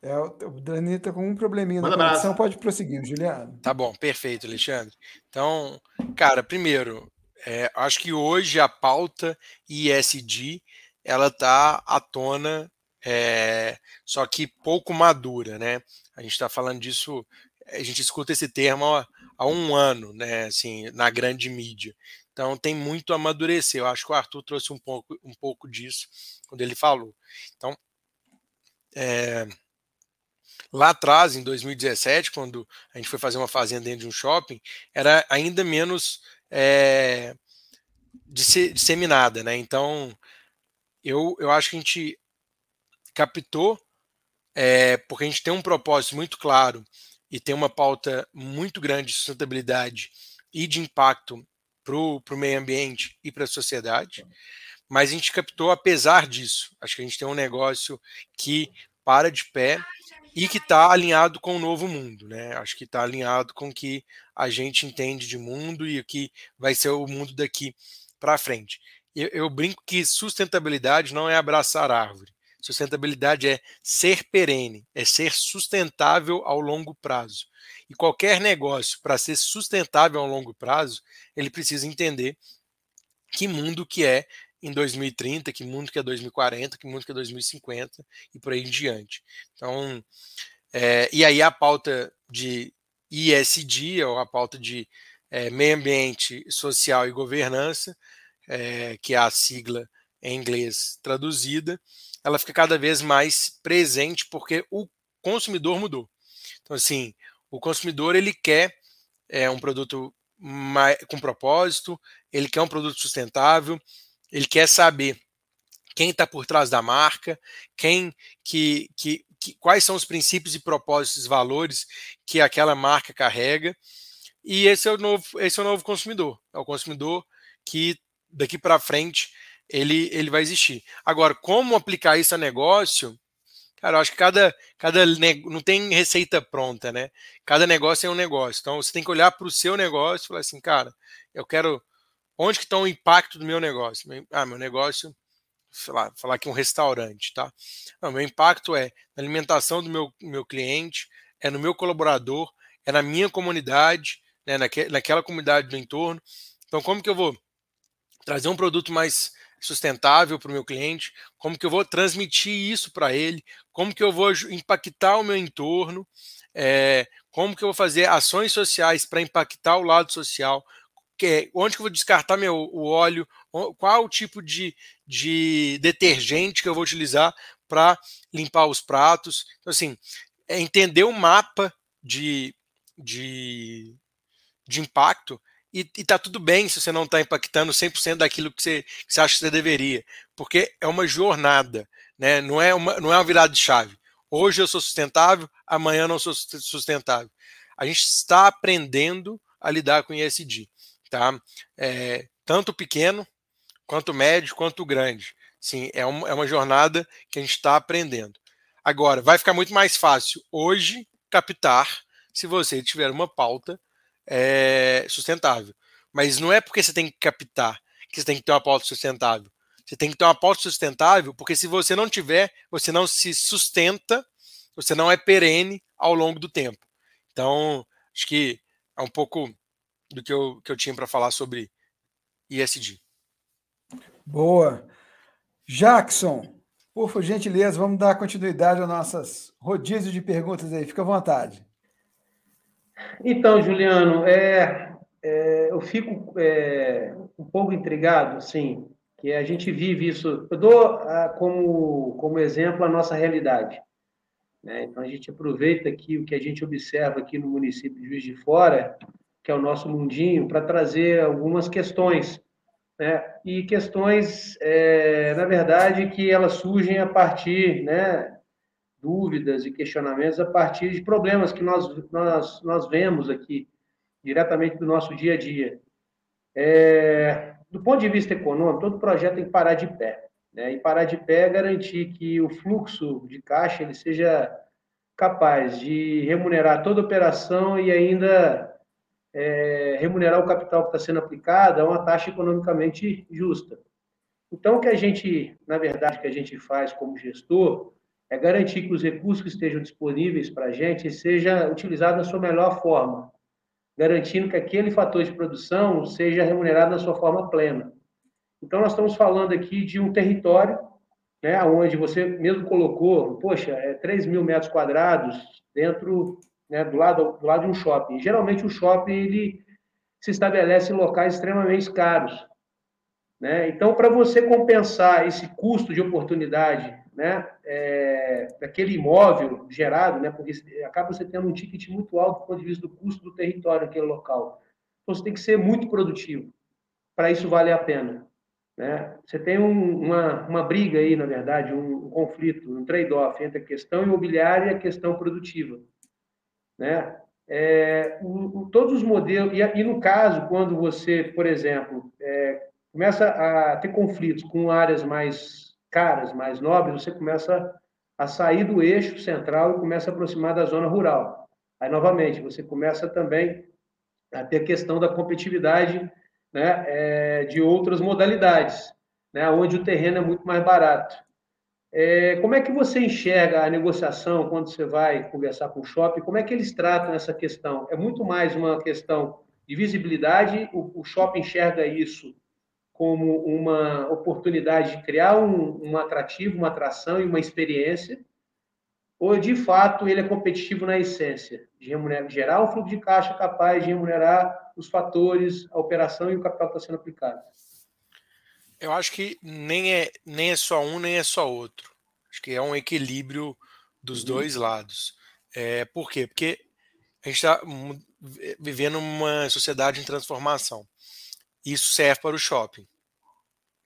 É, o Dani está com um probleminha Manda na conexão, pode prosseguir, Juliano. Tá bom, perfeito, Alexandre. Então, cara, primeiro, é, acho que hoje a pauta ISD ela está à tona, é, só que pouco madura, né? A gente está falando disso, a gente escuta esse termo há, há um ano, né? Assim, na grande mídia. Então tem muito a amadurecer. Eu acho que o Arthur trouxe um pouco, um pouco disso quando ele falou. Então, é, Lá atrás, em 2017, quando a gente foi fazer uma fazenda dentro de um shopping, era ainda menos é, disseminada, né? Então, eu, eu acho que a gente captou, é, porque a gente tem um propósito muito claro e tem uma pauta muito grande de sustentabilidade e de impacto para o meio ambiente e para a sociedade, mas a gente captou apesar disso. Acho que a gente tem um negócio que para de pé e que está alinhado com o novo mundo, né? Acho que está alinhado com o que a gente entende de mundo e o que vai ser o mundo daqui para frente. Eu, eu, brinco que sustentabilidade não é abraçar árvore. Sustentabilidade é ser perene, é ser sustentável ao longo prazo. E qualquer negócio, para ser sustentável ao longo prazo, ele precisa entender que mundo que é em 2030, que mundo que é 2040, que mundo que é 2050 e por aí em diante. Então, é, e aí a pauta de ISD, ou a pauta de é, meio ambiente, social e governança, é, que é a sigla em inglês traduzida, ela fica cada vez mais presente porque o consumidor mudou. Então, assim, o consumidor ele quer um produto mais, com propósito, ele quer um produto sustentável, ele quer saber quem está por trás da marca, quem que, que, que, quais são os princípios e propósitos, valores que aquela marca carrega. E esse é o novo, esse é o novo consumidor. É o consumidor que daqui para frente ele, ele vai existir. Agora, como aplicar isso a negócio? Cara, eu acho que cada, cada não tem receita pronta, né? Cada negócio é um negócio. Então você tem que olhar para o seu negócio e falar assim, cara, eu quero Onde que está o impacto do meu negócio? Ah, meu negócio, sei lá, falar aqui um restaurante, tá? Não, meu impacto é na alimentação do meu, meu cliente, é no meu colaborador, é na minha comunidade, né, naque, naquela comunidade do entorno. Então, como que eu vou trazer um produto mais sustentável para o meu cliente? Como que eu vou transmitir isso para ele? Como que eu vou impactar o meu entorno? É, como que eu vou fazer ações sociais para impactar o lado social? Onde que eu vou descartar meu, o óleo, qual o tipo de, de detergente que eu vou utilizar para limpar os pratos. Então, assim, é entender o mapa de, de, de impacto e, e tá tudo bem se você não está impactando 100% daquilo que você, que você acha que você deveria, porque é uma jornada, né? não, é uma, não é uma virada de chave. Hoje eu sou sustentável, amanhã eu não sou sustentável. A gente está aprendendo a lidar com ESG tá? É, tanto pequeno, quanto médio, quanto grande. Sim, é uma, é uma jornada que a gente está aprendendo. Agora, vai ficar muito mais fácil hoje captar se você tiver uma pauta é, sustentável. Mas não é porque você tem que captar que você tem que ter uma pauta sustentável. Você tem que ter uma pauta sustentável, porque se você não tiver, você não se sustenta, você não é perene ao longo do tempo. Então, acho que é um pouco do que eu, que eu tinha para falar sobre ISD. Boa. Jackson, por gentileza, vamos dar continuidade às nossas rodízios de perguntas aí. Fica à vontade. Então, Juliano, é, é, eu fico é, um pouco intrigado, sim, que a gente vive isso. Eu dou ah, como, como exemplo a nossa realidade. Né? Então, a gente aproveita aqui o que a gente observa aqui no município de Juiz de Fora, que é o nosso mundinho, para trazer algumas questões. Né? E questões, é, na verdade, que elas surgem a partir, né, dúvidas e questionamentos a partir de problemas que nós, nós, nós vemos aqui, diretamente do nosso dia a dia. É, do ponto de vista econômico, todo projeto tem que parar de pé. Né? E parar de pé é garantir que o fluxo de caixa ele seja capaz de remunerar toda a operação e ainda é, remunerar o capital que está sendo aplicado a uma taxa economicamente justa. Então, o que a gente, na verdade, que a gente faz como gestor é garantir que os recursos que estejam disponíveis para a gente seja utilizado da sua melhor forma, garantindo que aquele fator de produção seja remunerado na sua forma plena. Então, nós estamos falando aqui de um território, né, onde você mesmo colocou, poxa, é 3 mil metros quadrados dentro né, do, lado, do lado de um shopping. Geralmente, o shopping ele se estabelece em locais extremamente caros. Né? Então, para você compensar esse custo de oportunidade né, é, daquele imóvel gerado, né, porque acaba você tendo um ticket muito alto do ponto de vista do custo do território naquele local. Então, você tem que ser muito produtivo para isso valer a pena. Né? Você tem um, uma, uma briga aí, na verdade, um, um conflito, um trade-off entre a questão imobiliária e a questão produtiva. Né? É, todos os modelos, e, e, no caso, quando você, por exemplo, é, começa a ter conflitos com áreas mais caras, mais nobres, você começa a sair do eixo central e começa a aproximar da zona rural. Aí, novamente, você começa também a ter a questão da competitividade né, é, de outras modalidades, né, onde o terreno é muito mais barato. É, como é que você enxerga a negociação quando você vai conversar com o shopping? Como é que eles tratam essa questão? É muito mais uma questão de visibilidade, o, o shopping enxerga isso como uma oportunidade de criar um, um atrativo, uma atração e uma experiência, ou de fato ele é competitivo na essência, de remunerar, gerar um fluxo de caixa capaz de remunerar os fatores, a operação e o capital que está sendo aplicado? Eu acho que nem é, nem é só um, nem é só outro. Acho que é um equilíbrio dos uhum. dois lados. É, por quê? Porque a gente está vivendo uma sociedade em transformação. Isso serve para o shopping.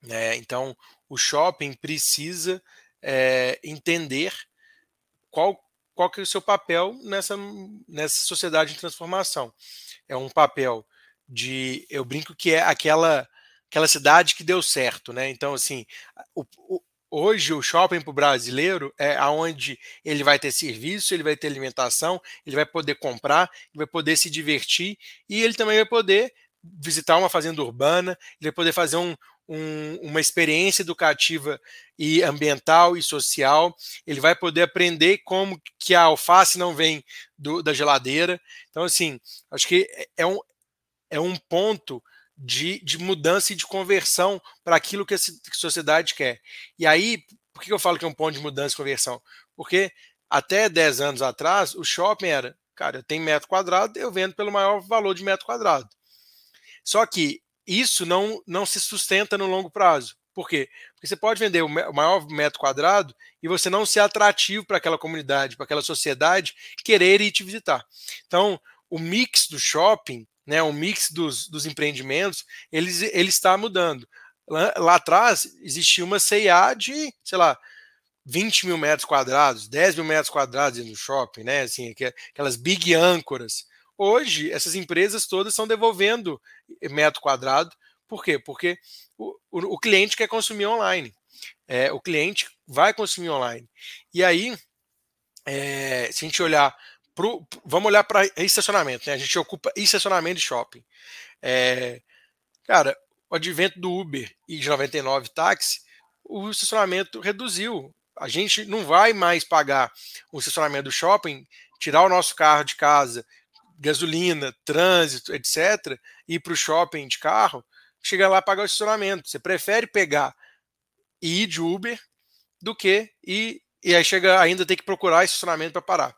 Né? Então, o shopping precisa é, entender qual, qual que é o seu papel nessa, nessa sociedade em transformação. É um papel de, eu brinco que é aquela aquela cidade que deu certo, né? Então, assim, o, o, hoje o shopping para o brasileiro é aonde ele vai ter serviço, ele vai ter alimentação, ele vai poder comprar, vai poder se divertir e ele também vai poder visitar uma fazenda urbana, ele vai poder fazer um, um, uma experiência educativa e ambiental e social. Ele vai poder aprender como que a alface não vem do, da geladeira. Então, assim, acho que é, é um, é um ponto de, de mudança e de conversão para aquilo que a sociedade quer. E aí, por que eu falo que é um ponto de mudança e conversão? Porque até 10 anos atrás, o shopping era, cara, eu tenho metro quadrado, eu vendo pelo maior valor de metro quadrado. Só que isso não, não se sustenta no longo prazo. Por quê? Porque você pode vender o maior metro quadrado e você não ser atrativo para aquela comunidade, para aquela sociedade querer ir te visitar. Então, o mix do shopping, né, o mix dos, dos empreendimentos, ele, ele está mudando. Lá, lá atrás existia uma CIA de, sei lá, 20 mil metros quadrados, 10 mil metros quadrados no shopping, né? Assim, aquelas big âncoras. Hoje, essas empresas todas estão devolvendo metro quadrado. Por quê? Porque o, o, o cliente quer consumir online. É, o cliente vai consumir online. E aí, é, se a gente olhar pro, vamos olhar para estacionamento, né? A gente ocupa estacionamento de shopping. É, cara, o advento do Uber e de 99 táxi, o estacionamento reduziu. A gente não vai mais pagar o estacionamento do shopping, tirar o nosso carro de casa, gasolina, trânsito, etc., ir para o shopping de carro, chega lá pagar o estacionamento. Você prefere pegar e ir de Uber do que ir, e aí chega ainda ter que procurar estacionamento para parar.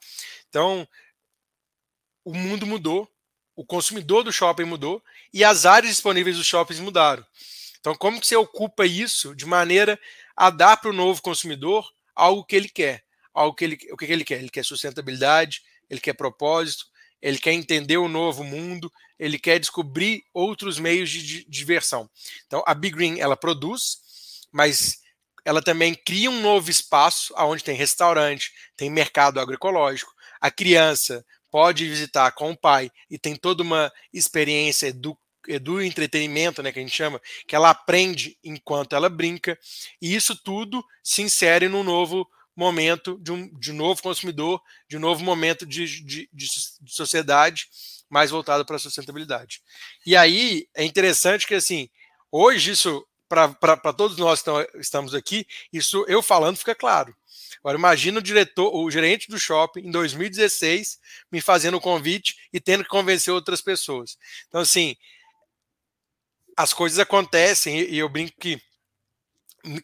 Então, o mundo mudou, o consumidor do shopping mudou e as áreas disponíveis dos shoppings mudaram. Então, como que você ocupa isso de maneira a dar para o novo consumidor algo que ele quer? Algo que ele, o que ele quer? Ele quer sustentabilidade, ele quer propósito, ele quer entender o novo mundo, ele quer descobrir outros meios de, diversão. Então, a Big Green ela produz, mas ela também cria um novo espaço onde tem restaurante, tem mercado agroecológico. A criança pode visitar com o pai e tem toda uma experiência do, do entretenimento, né, que a gente chama, que ela aprende enquanto ela brinca, e isso tudo se insere num novo momento de um, de um novo consumidor, de um novo momento de, de, de sociedade mais voltado para a sustentabilidade. E aí é interessante que assim, hoje isso para todos nós que estamos aqui, isso eu falando fica claro. Agora imagina o diretor, o gerente do shopping em 2016 me fazendo o convite e tendo que convencer outras pessoas. Então assim, as coisas acontecem e eu brinco que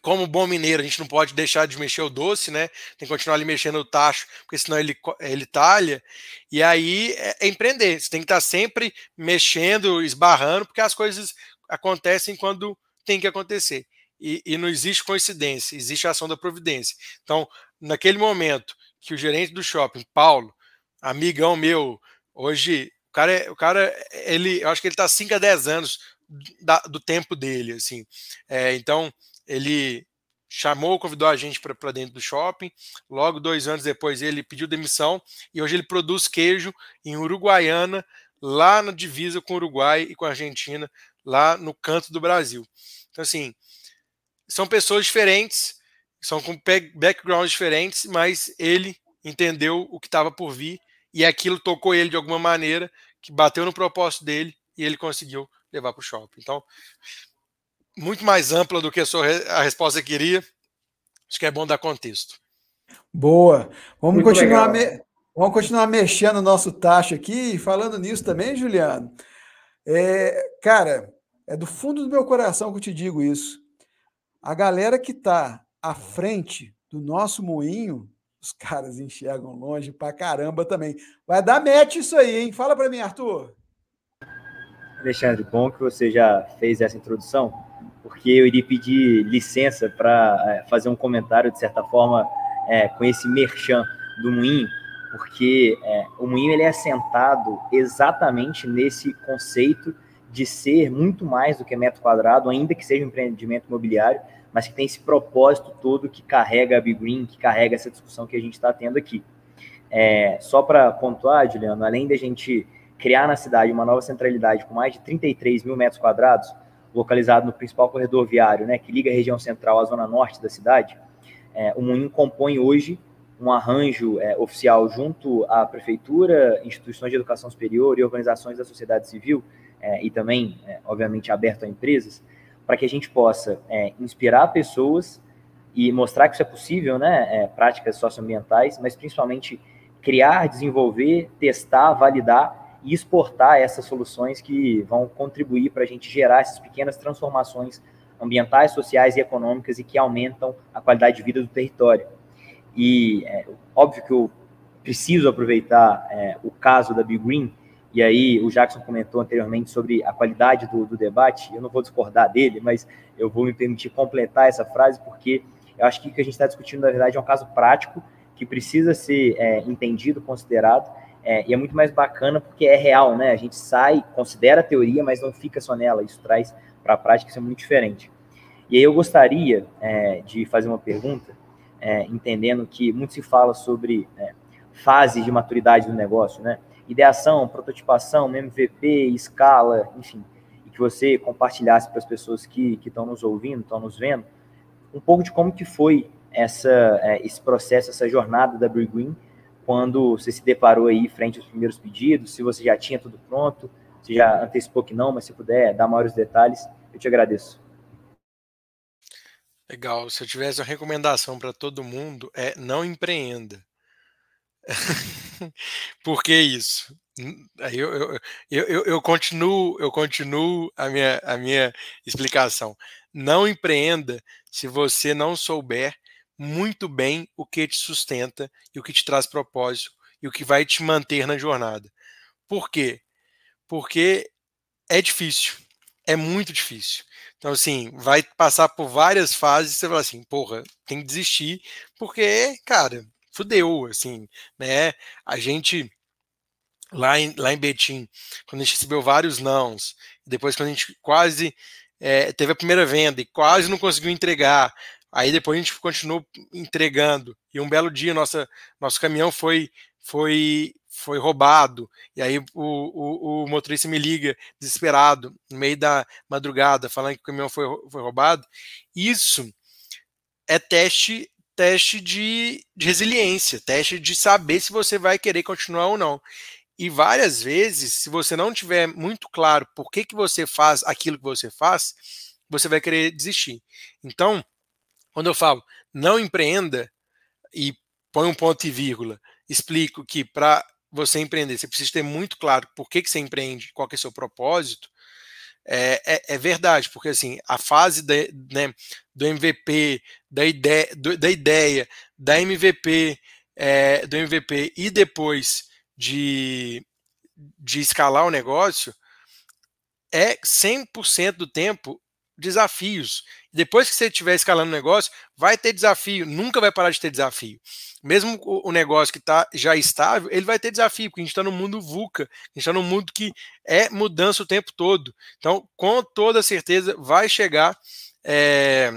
como bom mineiro, a gente não pode deixar de mexer o doce, né? Tem que continuar ali mexendo o tacho, porque senão ele, ele talha. E aí é, é empreender. Você tem que estar sempre mexendo, esbarrando, porque as coisas acontecem quando tem que acontecer. E, e não existe coincidência, existe a ação da providência. Então, naquele momento que o gerente do shopping, Paulo, amigão meu, hoje, o cara, é, o cara ele, eu acho que ele está 5 a 10 anos da, do tempo dele, assim. É, então, ele chamou, convidou a gente para dentro do shopping. Logo, dois anos depois, ele pediu demissão e hoje ele produz queijo em Uruguaiana, lá na divisa com o Uruguai e com a Argentina, lá no canto do Brasil. Então, assim, são pessoas diferentes, são com backgrounds diferentes, mas ele entendeu o que estava por vir e aquilo tocou ele de alguma maneira, que bateu no propósito dele e ele conseguiu levar para o shopping. Então, muito mais ampla do que a, sua, a resposta queria. Acho que é bom dar contexto. Boa. Vamos continuar, me... Vamos continuar mexendo no nosso taxa aqui. Falando nisso também, Juliano. É, cara, é do fundo do meu coração que eu te digo isso. A galera que está à frente do nosso moinho, os caras enxergam longe pra caramba também. Vai dar match isso aí, hein? Fala para mim, Arthur. Alexandre, bom que você já fez essa introdução, porque eu iria pedir licença para é, fazer um comentário, de certa forma, é, com esse merchan do Moinho, porque é, o Moinho ele é assentado exatamente nesse conceito de ser muito mais do que metro quadrado, ainda que seja um empreendimento imobiliário, mas que tem esse propósito todo que carrega a Big Green, que carrega essa discussão que a gente está tendo aqui. É, só para pontuar, Juliano, além da gente criar na cidade uma nova centralidade com mais de 33 mil metros quadrados, localizado no principal corredor viário, né, que liga a região central à zona norte da cidade, é, o Moinho compõe hoje um arranjo é, oficial junto à prefeitura, instituições de educação superior e organizações da sociedade civil, é, e também, é, obviamente, aberto a empresas, para que a gente possa é, inspirar pessoas e mostrar que isso é possível, né, é, práticas socioambientais, mas principalmente criar, desenvolver, testar, validar e exportar essas soluções que vão contribuir para a gente gerar essas pequenas transformações ambientais, sociais e econômicas e que aumentam a qualidade de vida do território. E é, óbvio que eu preciso aproveitar é, o caso da Big Green e aí o Jackson comentou anteriormente sobre a qualidade do, do, debate, eu não vou discordar dele, mas eu vou me permitir completar essa frase, porque eu acho que o que a gente está discutindo, na verdade, é um caso prático que precisa ser é, entendido, considerado, é, e é muito mais bacana porque é real, né? A gente sai, considera a teoria, mas não fica só nela, isso traz para a prática, isso é muito diferente. E aí eu gostaria é, de fazer uma pergunta, é, entendendo que muito se fala sobre é, fases de maturidade do negócio, né? Ideação, prototipação, MVP, escala, enfim, e que você compartilhasse para as pessoas que estão nos ouvindo, estão nos vendo, um pouco de como que foi essa, é, esse processo, essa jornada da Brew Green, quando você se deparou aí frente aos primeiros pedidos, se você já tinha tudo pronto, se já antecipou que não, mas se puder dar maiores detalhes, eu te agradeço. Legal. Se eu tivesse uma recomendação para todo mundo, é não empreenda. [LAUGHS] Por que isso? Eu, eu, eu, eu, continuo, eu continuo a minha, a minha explicação. Não empreenda se você não souber muito bem o que te sustenta e o que te traz propósito e o que vai te manter na jornada. Por quê? Porque é difícil, é muito difícil. Então, assim, vai passar por várias fases e você fala assim, porra, tem que desistir, porque, cara, fudeu, assim, né? A gente lá em, lá em Betim, quando a gente recebeu vários nãos, depois quando a gente quase é, teve a primeira venda e quase não conseguiu entregar, aí depois a gente continuou entregando. E um belo dia nossa nosso caminhão foi foi foi roubado. E aí o, o, o motorista me liga desesperado no meio da madrugada falando que o caminhão foi, foi roubado. Isso é teste teste de, de resiliência, teste de saber se você vai querer continuar ou não. E várias vezes, se você não tiver muito claro por que, que você faz aquilo que você faz, você vai querer desistir. Então, quando eu falo não empreenda e põe um ponto e vírgula, explico que para você empreender, você precisa ter muito claro por que, que você empreende, qual que é o seu propósito, é, é, é, verdade, porque assim, a fase de, né, do MVP, da ideia, do, da ideia, da MVP, é, do MVP e depois de, de escalar o negócio, é 100% do tempo desafios. Depois que você estiver escalando o negócio, vai ter desafio, nunca vai parar de ter desafio. Mesmo o negócio que está já estável, ele vai ter desafio, porque a gente está no mundo VUCA, a gente está num mundo que é mudança o tempo todo. Então, com toda certeza, vai chegar é,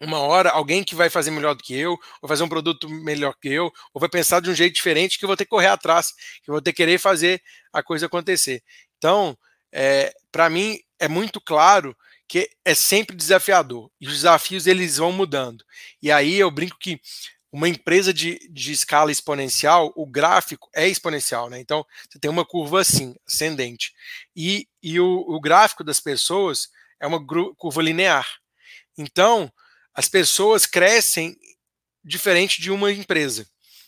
uma hora alguém que vai fazer melhor do que eu, ou fazer um produto melhor que eu, ou vai pensar de um jeito diferente que eu vou ter que correr atrás, que eu vou ter que querer fazer a coisa acontecer. Então, é, para mim, é muito claro que é sempre desafiador e os desafios eles vão mudando. E aí eu brinco que uma empresa de, de escala exponencial, o gráfico é exponencial, né? Então você tem uma curva assim, ascendente. E, e o, o gráfico das pessoas é uma curva linear. Então, as pessoas crescem diferente de uma empresa.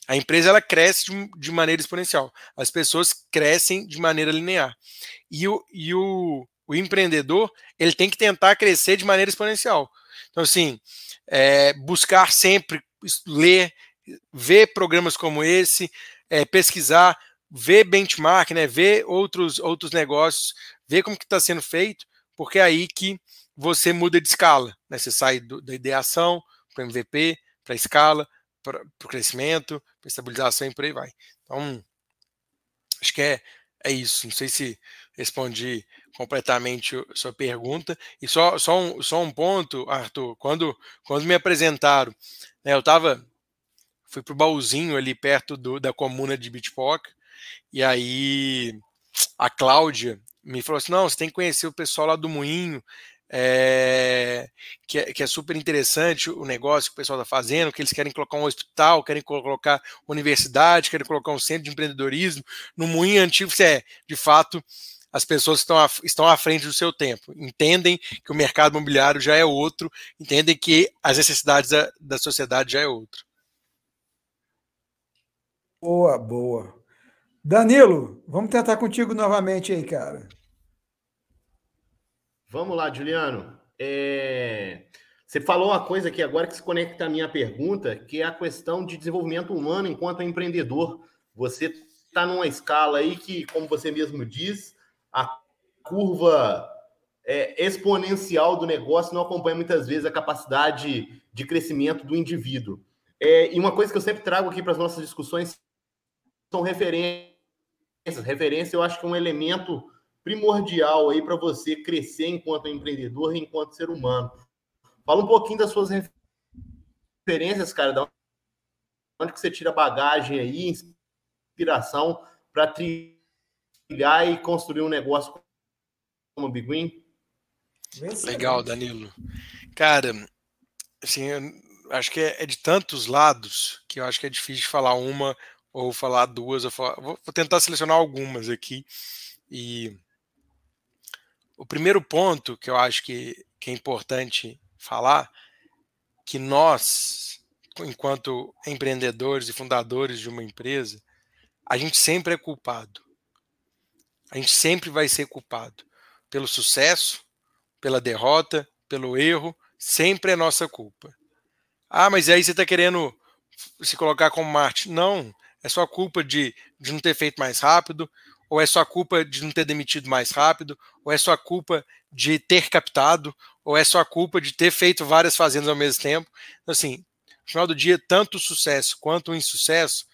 A empresa ela cresce de, de, maneira exponencial. As pessoas crescem de maneira linear. E o, e o, o empreendedor ele tem que tentar crescer de maneira exponencial. Então, assim, é, buscar sempre ler, ver programas como esse, é, pesquisar, ver benchmark, né, ver outros, outros negócios, ver como que está sendo feito, porque é aí que você muda de escala. Né? Você sai do, da ideação para MVP, para escala, para o crescimento, para estabilização e por aí vai. Então, acho que é, é isso. Não sei se respondi completamente sua pergunta. E só, só, um, só um ponto, Arthur, quando, quando me apresentaram, né, eu estava, fui para o baúzinho ali perto do, da comuna de Bitpock, e aí a Cláudia me falou assim, não, você tem que conhecer o pessoal lá do Moinho, é, que, é, que, é, super interessante o negócio que o pessoal está fazendo, que eles querem colocar um hospital, querem colocar universidade, querem colocar um centro de empreendedorismo. No Moinho Antigo, é, de fato, as pessoas estão, à, estão à frente do seu tempo, entendem que o mercado imobiliário já é outro, entendem que as necessidades da, da sociedade já é outro. Boa, boa. Danilo, vamos tentar contigo novamente aí, cara. Vamos lá, Juliano. É... Você falou uma coisa aqui agora que se conecta à minha pergunta, que é a questão de desenvolvimento humano enquanto empreendedor. Você está numa escala aí que, como você mesmo diz, a curva é, exponencial do negócio não acompanha muitas vezes a capacidade de crescimento do indivíduo. É, e uma coisa que eu sempre trago aqui para as nossas discussões são referências. Referência, eu acho que é um elemento primordial aí para você crescer enquanto empreendedor e enquanto ser humano. Fala um pouquinho das suas referências, cara, da onde que você tira bagagem aí, inspiração para trilhar e construir um negócio como o Big Win? Legal, Danilo. Cara, assim, acho que é, é, de tantos lados que eu acho que é difícil de falar uma ou falar duas. Ou falar, vou tentar selecionar algumas aqui. E o primeiro ponto que eu acho que, que é importante falar, que nós, enquanto empreendedores e fundadores de uma empresa, a gente sempre é culpado. A gente sempre vai ser culpado pelo sucesso, pela derrota, pelo erro, sempre é nossa culpa. Ah, mas aí você está querendo se colocar como Marte. Não, é sua culpa de, de não ter feito mais rápido, ou é sua culpa de não ter demitido mais rápido, ou é sua culpa de ter captado, ou é sua culpa de ter feito várias fazendas ao mesmo tempo. Então, assim, no final do dia, tanto o sucesso quanto o insucesso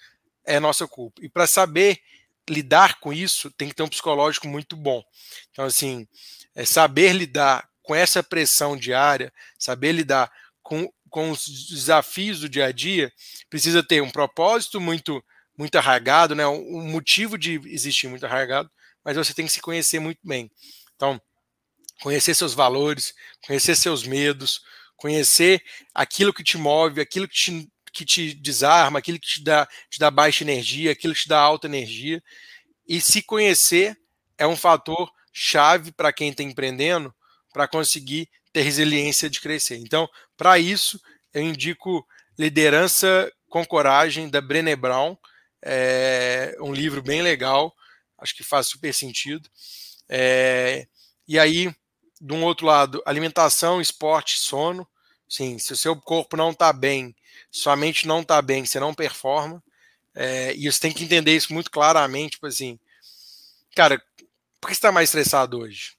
é nossa culpa. E para saber lidar com isso, tem que ter um psicológico muito bom. Então, assim, é saber lidar com essa pressão diária, saber lidar com, com os desafios do dia a dia, precisa ter um propósito muito muito arraigado, né? Um motivo de existir muito arraigado, mas você tem que se conhecer muito bem. Então, conhecer seus valores, conhecer seus medos, conhecer aquilo que te move, aquilo que te que te desarma, aquilo que te dá, te dá baixa energia, aquilo que te dá alta energia. E se conhecer é um fator chave para quem está empreendendo para conseguir ter resiliência de crescer. Então, para isso, eu indico Liderança com Coragem, da Brené Brown. É um livro bem legal, acho que faz super sentido. É, e aí, de um outro lado, alimentação, esporte, sono. Sim, se o seu corpo não está bem sua mente não está bem, você não performa. É, e você tem que entender isso muito claramente, tipo assim, cara, por que você está mais estressado hoje?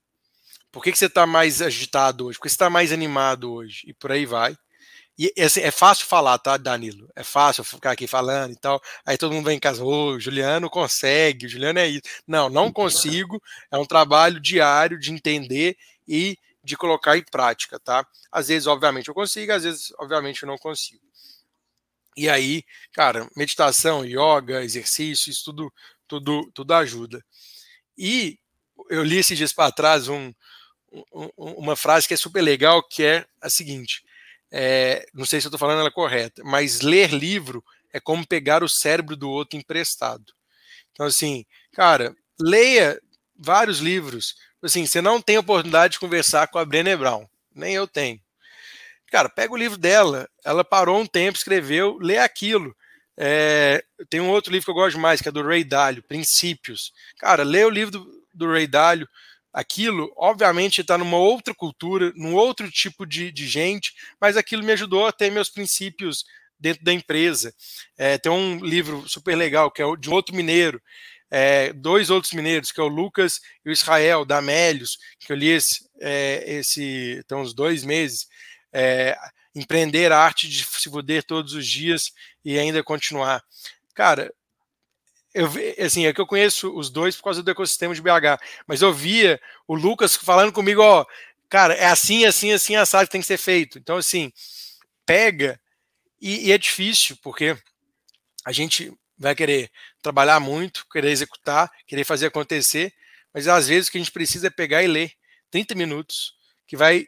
Por que, que você está mais agitado hoje? Por que você está mais animado hoje? E por aí vai. E assim, é fácil falar, tá, Danilo? É fácil ficar aqui falando e tal. Aí todo mundo vem em casa, ô, oh, Juliano consegue, o Juliano é isso. Não, não consigo. É um trabalho diário de entender e de colocar em prática, tá? Às vezes, obviamente, eu consigo, às vezes, obviamente, eu não consigo. E aí, cara, meditação, yoga, exercício, isso tudo, tudo, tudo ajuda. E eu li esses dias para trás um, um, uma frase que é super legal, que é a seguinte: é, não sei se eu estou falando ela correta, mas ler livro é como pegar o cérebro do outro emprestado. Então, assim, cara, leia vários livros. Assim, você não tem oportunidade de conversar com a Brené Brown, nem eu tenho. Cara, pega o livro dela, ela parou um tempo, escreveu, lê aquilo. É, tem um outro livro que eu gosto mais, que é do Ray Dalio, Princípios. Cara, lê o livro do, do Ray Dalio, aquilo, obviamente, está numa outra cultura, num outro tipo de, de gente, mas aquilo me ajudou a ter meus princípios dentro da empresa. É, tem um livro super legal, que é de outro mineiro, é, dois outros mineiros, que é o Lucas e o Israel, da Amélios, que eu li esse, é, esse então, uns dois meses. É, empreender a arte de se fuder todos os dias e ainda continuar. Cara, eu assim, é que eu conheço os dois por causa do ecossistema de BH, mas eu via o Lucas falando comigo, ó, cara, é assim, assim, assim, assado que tem que ser feito. Então, assim, pega e, e é difícil, porque a gente vai querer trabalhar muito, querer executar, querer fazer acontecer, mas às vezes o que a gente precisa é pegar e ler 30 minutos, que vai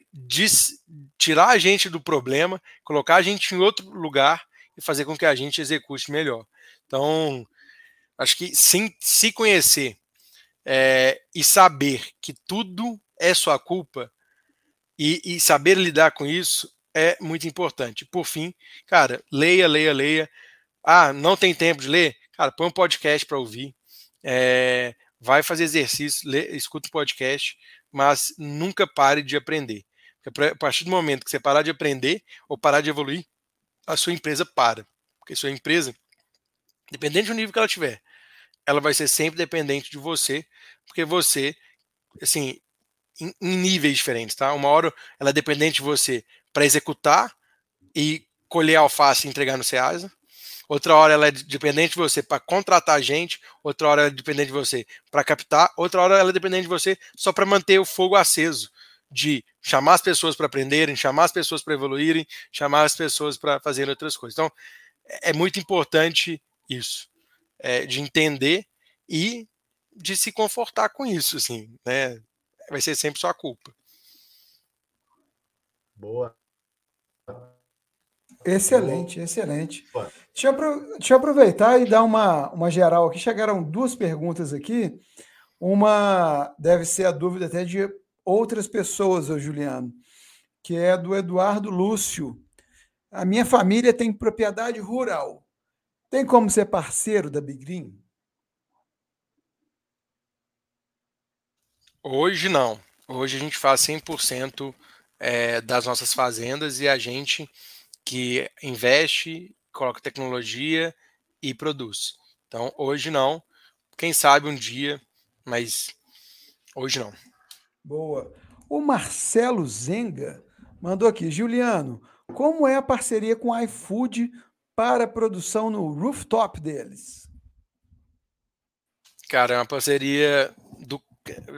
tirar a gente do problema, colocar a gente em outro lugar e fazer com que a gente execute melhor. Então, acho que sim, se conhecer é, e saber que tudo é sua culpa e, e saber lidar com isso é muito importante. Por fim, cara, leia, leia, leia. Ah, não tem tempo de ler? Cara, põe um podcast para ouvir. É, vai fazer exercício, lê, escuta o um podcast, mas nunca pare de aprender. Porque a partir do momento que você parar de aprender ou parar de evoluir, a sua empresa para. Porque sua empresa, dependente do nível que ela tiver, ela vai ser sempre dependente de você, porque você, assim, em, em níveis diferentes, tá? Uma hora ela é dependente de você para executar e colher alface e entregar no Ceasa outra hora ela é dependente de você para contratar gente, outra hora ela é dependente de você para captar, outra hora ela é dependente de você só para manter o fogo aceso, de chamar as pessoas para aprenderem, chamar as pessoas para evoluírem, chamar as pessoas para fazerem outras coisas. Então, é muito importante isso, é, de entender e de se confortar com isso, assim, né? Vai ser sempre sua culpa. Boa. Excelente, excelente. Deixa eu, deixa eu, aproveitar e dar uma, uma geral aqui. Chegaram duas perguntas aqui. Uma deve ser a dúvida até de outras pessoas, Juliano, que é do Eduardo Lúcio. A minha família tem propriedade rural. Tem como ser parceiro da Big Green? Hoje não. Hoje a gente faz 100% é, das nossas fazendas e a gente que investe, coloca tecnologia e produz. Então, hoje não. Quem sabe um dia, mas hoje não. Boa. O Marcelo Zenga mandou aqui, Juliano, como é a parceria com o iFood para a produção no rooftop deles? Cara, é uma parceria do.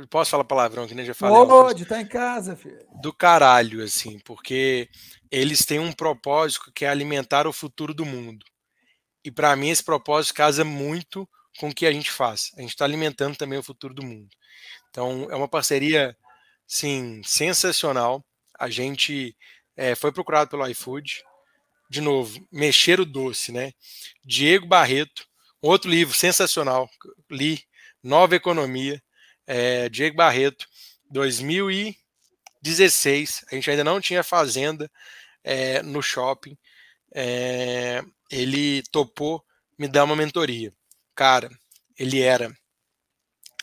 Posso falar palavrão que nem já falei? Pode, tá em casa, filho. Do caralho, assim, porque eles têm um propósito que é alimentar o futuro do mundo. E para mim esse propósito casa muito com o que a gente faz. A gente está alimentando também o futuro do mundo. Então é uma parceria, sim, sensacional. A gente é, foi procurado pelo iFood. De novo, mexer o doce, né? Diego Barreto, outro livro sensacional, li, Nova Economia, é, Diego Barreto, 2016. A gente ainda não tinha fazenda, é, no shopping, é, ele topou me dar uma mentoria. Cara, ele era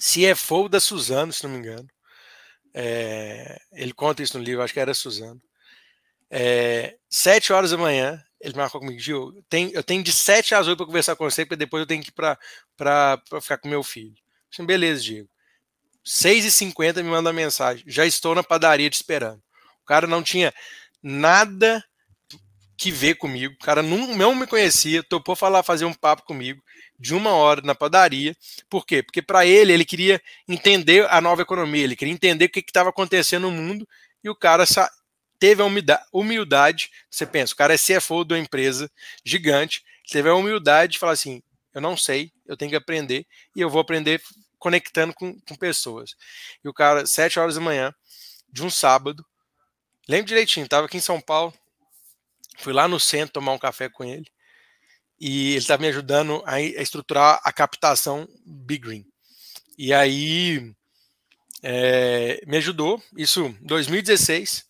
CFO da Suzano, se não me engano. É, ele conta isso no livro, acho que era Suzano. Sete horas da manhã, ele marcou comigo, Gil, tem, eu tenho de sete às oito para conversar com você, porque depois eu tenho que ir para ficar com meu filho. Beleza, Diego. 6h50 me manda mensagem. Já estou na padaria te esperando. O cara não tinha nada que ver comigo. O cara não, não me conhecia, topou falar, fazer um papo comigo de uma hora na padaria. Por quê? Porque para ele, ele queria entender a nova economia, ele queria entender o que estava acontecendo no mundo e o cara teve a humildade. Você pensa, o cara é CFO de uma empresa gigante, teve a humildade de falar assim: eu não sei, eu tenho que aprender e eu vou aprender conectando com, com pessoas. E o cara, sete horas da manhã, de um sábado, Lembro direitinho, estava aqui em São Paulo, fui lá no centro tomar um café com ele e ele estava me ajudando a, estruturar a captação Big Green. E aí é, me ajudou, isso em 2016,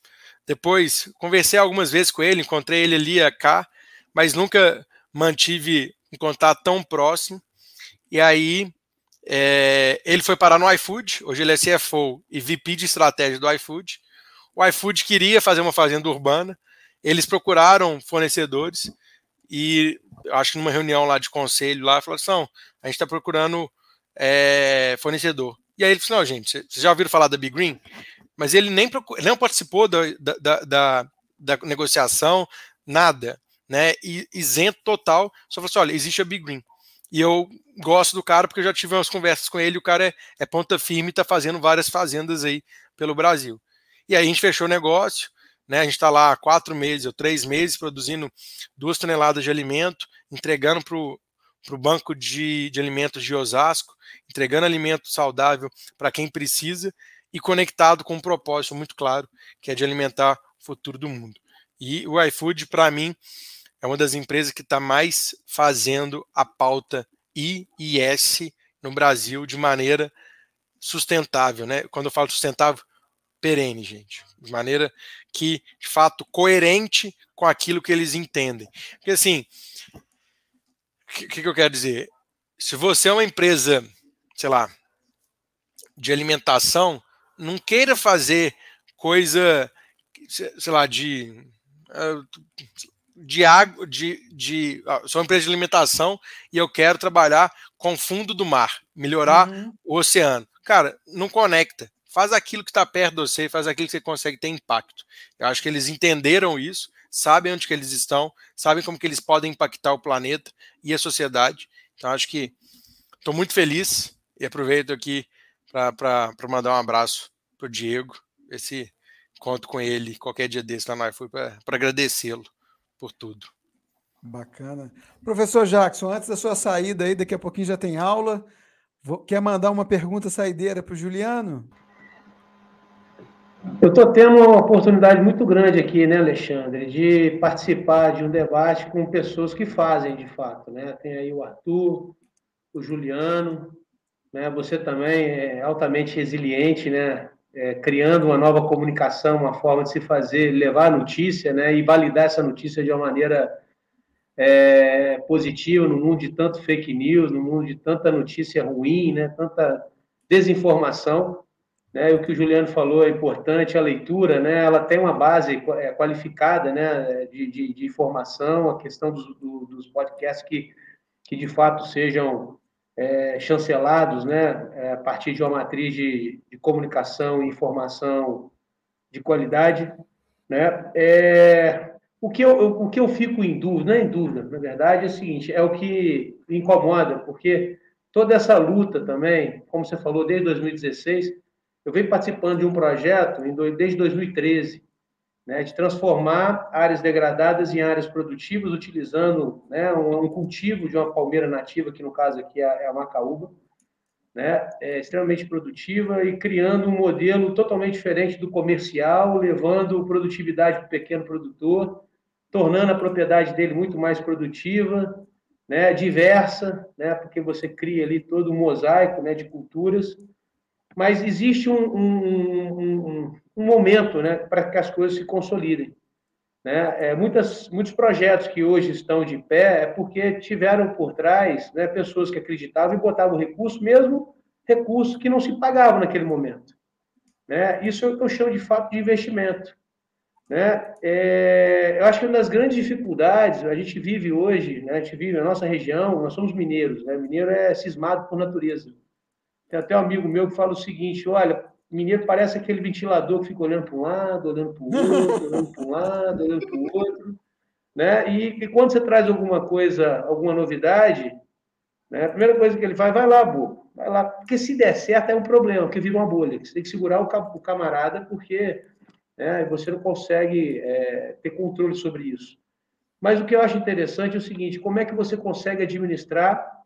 Depois, conversei algumas vezes com ele, encontrei ele ali a cá, mas nunca mantive um contato tão próximo. E aí, é, ele foi parar no iFood, hoje ele é CFO e VP de estratégia do iFood. O iFood queria fazer uma fazenda urbana, eles procuraram fornecedores e acho que numa reunião lá de conselho lá, falou assim, a gente está procurando é, fornecedor. E aí ele falou, não, gente, vocês já ouviram falar da Big Green? Mas ele nem procur... não participou da, da, da, da, negociação, nada, né? E isento total, só falou assim, olha, existe a Big Green. E eu gosto do cara porque eu já tive umas conversas com ele, o cara é, é ponta firme está fazendo várias fazendas aí pelo Brasil. E aí a gente fechou o negócio, né? A gente está lá há quatro meses ou três meses produzindo duas toneladas de alimento, entregando para o banco de, de alimentos de Osasco, entregando alimento saudável para quem precisa e conectado com um propósito muito claro, que é de alimentar o futuro do mundo. E o iFood, para mim, é uma das empresas que está mais fazendo a pauta I e S no Brasil de maneira sustentável, né? Quando eu falo sustentável, perene, gente, de maneira que, de fato, coerente com aquilo que eles entendem. Porque assim, o que, que eu quero dizer? Se você é uma empresa, sei lá, de alimentação, não queira fazer coisa, sei lá, de ah, de água, de, de sou uma empresa de alimentação e eu quero trabalhar com fundo do mar, melhorar uhum. o oceano. Cara, não conecta. Faz aquilo que está perto de você, faz aquilo que você consegue ter impacto. Eu acho que eles entenderam isso, sabem onde que eles estão, sabem como que eles podem impactar o planeta e a sociedade. Então acho que estou muito feliz e aproveito aqui para mandar um abraço para o Diego. Esse conto com ele qualquer dia desse lá no iFood para agradecê-lo por tudo. Bacana. Professor Jackson, antes da sua saída aí, daqui a pouquinho já tem aula. Quer mandar uma pergunta saideira para o Juliano? Eu estou tendo uma oportunidade muito grande aqui, né, Alexandre, de participar de um debate com pessoas que fazem de fato, né? Tem aí o Arthur, o Juliano, né? Você também é altamente resiliente, né? É, criando uma nova comunicação, uma forma de se fazer, levar a notícia, né? E validar essa notícia de uma maneira é, positiva no mundo de tanto fake news, no mundo de tanta notícia ruim, né? Tanta desinformação. Né? O que o Juliano falou é importante, a leitura, né? ela tem uma base é, qualificada né? de, de, de informação, a questão dos, do, dos podcasts que, que de fato sejam é, chancelados né? É, a partir de uma matriz de, de comunicação e informação de qualidade. Né? É, o, que eu, o que eu fico em dúvida, não é em dúvida, na verdade, é o seguinte, é o que incomoda, porque toda essa luta também, como você falou, desde 2016, eu venho participando de um projeto desde 2013, né, de transformar áreas degradadas em áreas produtivas, utilizando né, um, cultivo de uma palmeira nativa, que no caso aqui é, é a macaúba, né, é extremamente produtiva e criando um modelo totalmente diferente do comercial, levando produtividade para o pequeno produtor, tornando a propriedade dele muito mais produtiva, né, diversa, né, porque você cria ali todo um mosaico né, de culturas mas existe um, um, um, um momento né, para que as coisas se consolidem. Né? É, muitas, muitos projetos que hoje estão de pé é porque tiveram por trás né, pessoas que acreditavam e botavam recurso, mesmo recurso que não se pagava naquele momento. Né? Isso é o que eu chamo de fato de investimento. Né? É, eu acho que uma das grandes dificuldades, a gente vive hoje, né, a gente vive na nossa região, nós somos mineiros, né? mineiro é cismado por natureza. Tem até um amigo meu que fala o seguinte: olha, mineiro parece aquele ventilador que fica olhando para um lado, olhando para o outro, [LAUGHS] olhando para um lado, olhando para o outro. Né? E, e, quando você traz alguma coisa, alguma novidade, né, a primeira coisa que ele faz, vai lá, bobo, vai lá. Porque se der certo é um problema, porque vira uma bolha. Você tem que segurar o, camarada, porque né, você não consegue é, ter controle sobre isso. Mas o que eu acho interessante é o seguinte: como é que você consegue administrar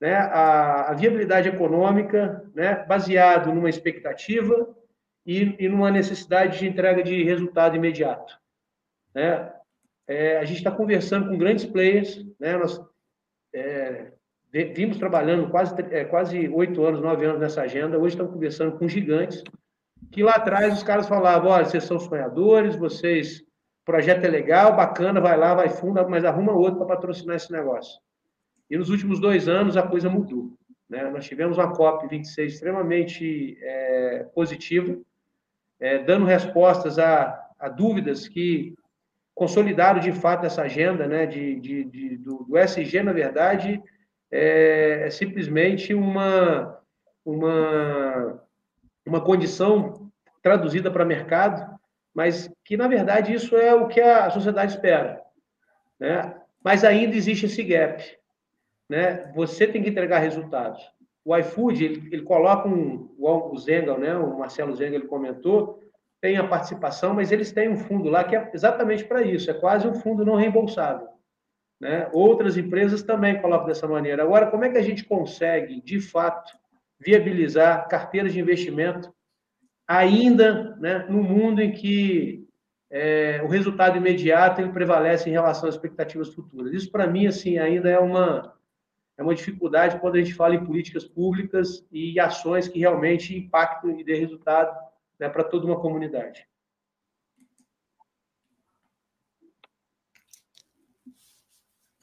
né, a, a, viabilidade econômica, né, baseado numa expectativa e, e, numa necessidade de entrega de resultado imediato. Né? É, a gente está conversando com grandes players, né, nós é, vimos trabalhando quase é, quase oito anos, nove anos nessa agenda, hoje estamos conversando com gigantes, que lá atrás os caras falavam, olha, vocês são sonhadores, vocês, projeto é legal, bacana, vai lá, vai funda, mas arruma outro para patrocinar esse negócio. E nos últimos dois anos a coisa mudou. Né? Nós tivemos uma COP26 extremamente é, positiva, é, dando respostas a, a, dúvidas que consolidaram de fato essa agenda né, de, de, de do, do, SG, na verdade, é, é simplesmente uma, uma, uma condição traduzida para mercado, mas que, na verdade, isso é o que a sociedade espera. Né? Mas ainda existe esse gap. Né? Você tem que entregar resultados. O iFood, ele, ele coloca um, o Zengal, né? o Marcelo Zengal, ele comentou, tem a participação, mas eles têm um fundo lá que é exatamente para isso, é quase um fundo não reembolsável. Né? Outras empresas também colocam dessa maneira. Agora, como é que a gente consegue, de fato, viabilizar carteiras de investimento ainda né, no mundo em que é, o resultado imediato ele prevalece em relação às expectativas futuras? Isso, para mim, assim, ainda é uma, é uma dificuldade quando a gente fala em políticas públicas e ações que realmente impactam e dê resultado né, para toda uma comunidade.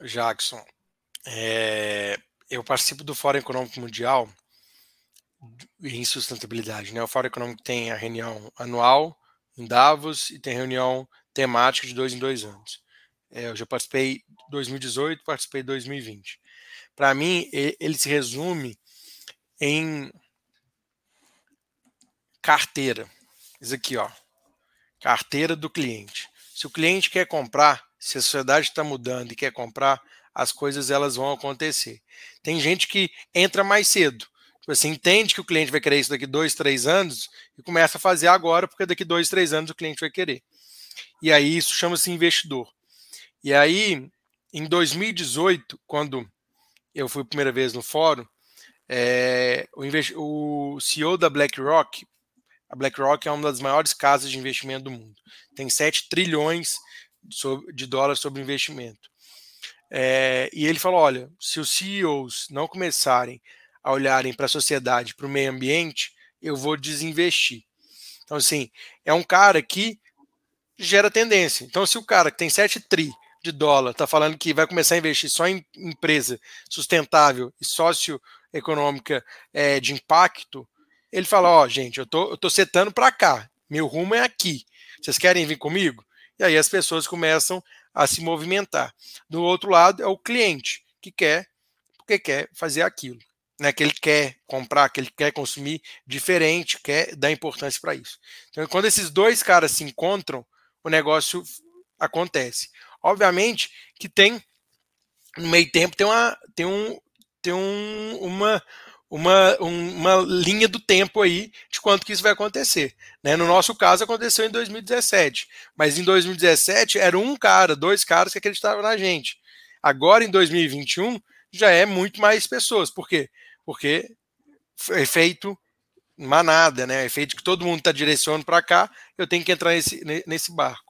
Jackson, é, eu participo do Fórum Econômico Mundial em sustentabilidade. Né? O Fórum Econômico tem a reunião anual em Davos e tem reunião temática de dois em dois anos. É, eu já participei 2018, participei 2020. Para mim, ele se resume em carteira. Isso aqui, ó. Carteira do cliente. Se o cliente quer comprar, se a sociedade está mudando e quer comprar, as coisas elas vão acontecer. Tem gente que entra mais cedo. Tipo assim, entende que o cliente vai querer isso daqui dois, três anos e começa a fazer agora, porque daqui dois, três anos o cliente vai querer. E aí isso chama-se investidor. E aí, em 2018, quando eu fui a primeira vez no fórum, é, o, o CEO da BlackRock, a BlackRock é uma das maiores casas de investimento do mundo. Tem 7 trilhões de dólares sobre investimento. É, e ele falou: olha, se os CEOs não começarem a olharem para a sociedade, para o meio ambiente, eu vou desinvestir. Então, assim, é um cara que gera tendência. Então, se o cara que tem 7 tri de dólar está falando que vai começar a investir só em empresa sustentável e socioeconômica é, de impacto, ele fala: Ó, oh, gente, eu tô, eu tô setando para cá, meu rumo é aqui. Vocês querem vir comigo? E aí as pessoas começam a se movimentar. Do outro lado é o cliente que quer, porque quer fazer aquilo. Né, que ele quer comprar, que ele quer consumir diferente, quer dar importância para isso. Então, quando esses dois caras se encontram, o negócio acontece. Obviamente que tem, no meio tempo, tem, uma, tem, um, tem um, uma, uma, uma linha do tempo aí de quanto que isso vai acontecer. Né? No nosso caso, aconteceu em 2017. Mas em 2017 era um cara, dois caras que acreditavam na gente. Agora, em 2021, já é muito mais pessoas. Por quê? Porque é feito manada, né? É feito que todo mundo está direcionando para cá, eu tenho que entrar nesse, nesse barco.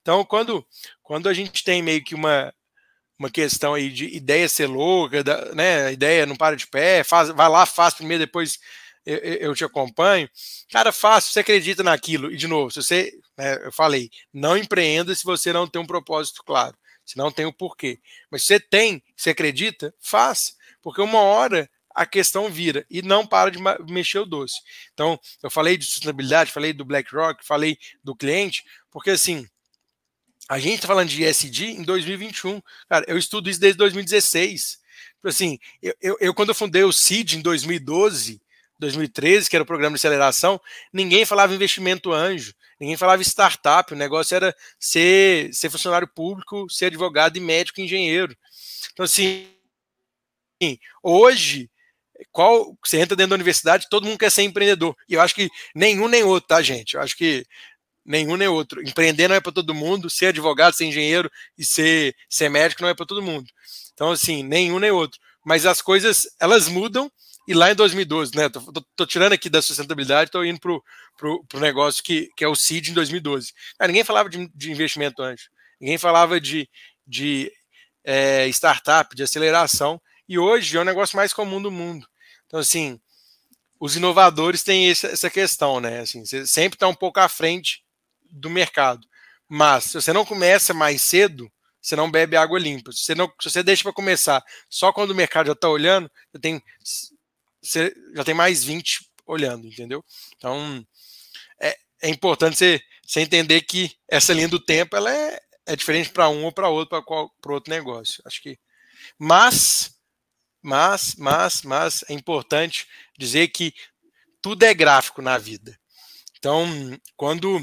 Então, quando, quando a gente tem meio que uma, uma questão aí de ideia ser louca, da, né? Ideia não para de pé, faz, vai lá, faz primeiro, depois eu, eu, te acompanho. Cara, faz, você acredita naquilo. E de novo, se você, né, eu falei, não empreenda se você não tem um propósito claro, se não tem o porquê. Mas se você tem, se acredita, faz, porque uma hora a questão vira e não para de mexer o doce. Então, eu falei de sustentabilidade, falei do BlackRock, falei do cliente, porque assim, a gente está falando de ESG em 2021. Cara, eu estudo isso desde 2016. Tipo assim, eu, eu, eu, quando eu fundei o CID em 2012, 2013, que era o programa de aceleração, ninguém falava investimento anjo, ninguém falava startup, o negócio era ser, ser funcionário público, ser advogado e médico e engenheiro. Então, assim, hoje, qual você entra dentro da universidade, todo mundo quer ser empreendedor. E eu acho que nenhum nem outro, tá, gente? Eu acho que nenhum nem outro. Empreender não é para todo mundo, ser advogado, ser engenheiro e ser, ser médico não é para todo mundo. Então, assim, nenhum nem outro. Mas as coisas, elas mudam, e lá em 2012, né? Tô, tô, tô tirando aqui da sustentabilidade, tô indo pro, pro, negócio que, que é o CID em 2012. Ah, ninguém falava de, de investimento antes, ninguém falava de, de é, startup, de aceleração, e hoje é o negócio mais comum do mundo. Então, assim, os inovadores têm essa questão, né? Assim, você sempre está um pouco à frente do mercado. Mas se você não começa mais cedo, você não bebe água limpa. Se você, não, se você deixa para começar só quando o mercado já está olhando, você tem, você já tem mais 20 olhando, entendeu? Então é, é importante você, você entender que essa linha do tempo ela é, é diferente para um ou para outro, para outro negócio. Acho que. Mas, mas, mas, mas é importante dizer que tudo é gráfico na vida. Então, quando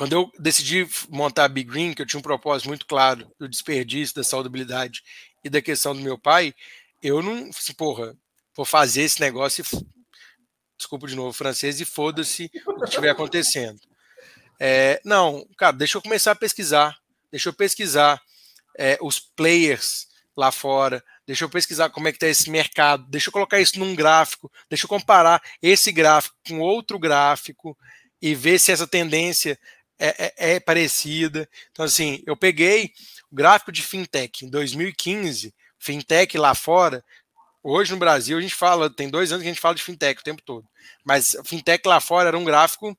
quando eu decidi montar a Big Green, que eu tinha um propósito muito claro do desperdício, da saudabilidade e da questão do meu pai, eu não, assim, porra, vou fazer esse negócio e, desculpa de novo, francês, e foda-se o que estiver acontecendo. É, não, cara, deixa eu começar a pesquisar, deixa eu pesquisar é, os players lá fora, deixa eu pesquisar como é que está esse mercado, deixa eu colocar isso num gráfico, deixa eu comparar esse gráfico com outro gráfico e ver se essa tendência é, é, é, parecida. Então, assim, eu peguei o gráfico de fintech em 2015, fintech lá fora. Hoje no Brasil a gente fala, tem dois anos que a gente fala de fintech o tempo todo, mas fintech lá fora era um gráfico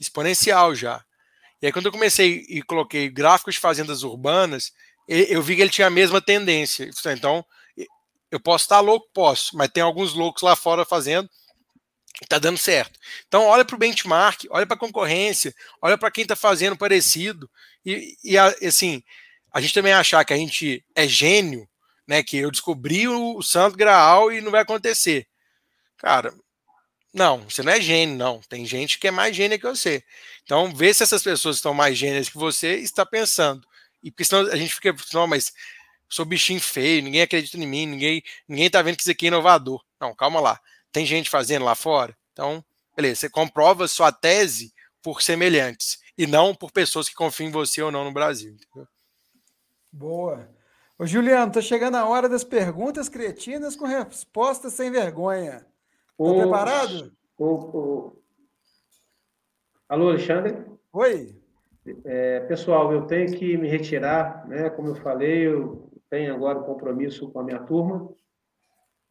exponencial já. E aí, quando eu comecei e coloquei gráficos de fazendas urbanas, eu vi que ele tinha a mesma tendência. Então, eu posso estar louco? Posso, mas tem alguns loucos lá fora fazendo está dando certo. Então, olha para o benchmark, olha para a concorrência, olha para quem está fazendo parecido. E, e, assim, a gente também achar que a gente é gênio, né? Que eu descobri o, santo graal e não vai acontecer. Cara, não, você não é gênio, não. Tem gente que é mais gênio que você. Então, vê se essas pessoas estão mais gênias que você está pensando. E porque senão a gente fica, não, mas sou bichinho feio, ninguém acredita em mim, ninguém, ninguém tá vendo que isso aqui é inovador. Não, calma lá tem gente fazendo lá fora. Então, beleza, você comprova sua tese por semelhantes e não por pessoas que confiam em você ou não no Brasil. Entendeu? Boa. Ô, Juliano, tá chegando a hora das perguntas cretinas com respostas sem vergonha. Tá o... preparado? Alô, Alexandre? Oi. É, pessoal, eu tenho que me retirar, né? Como eu falei, eu tenho agora um compromisso com a minha turma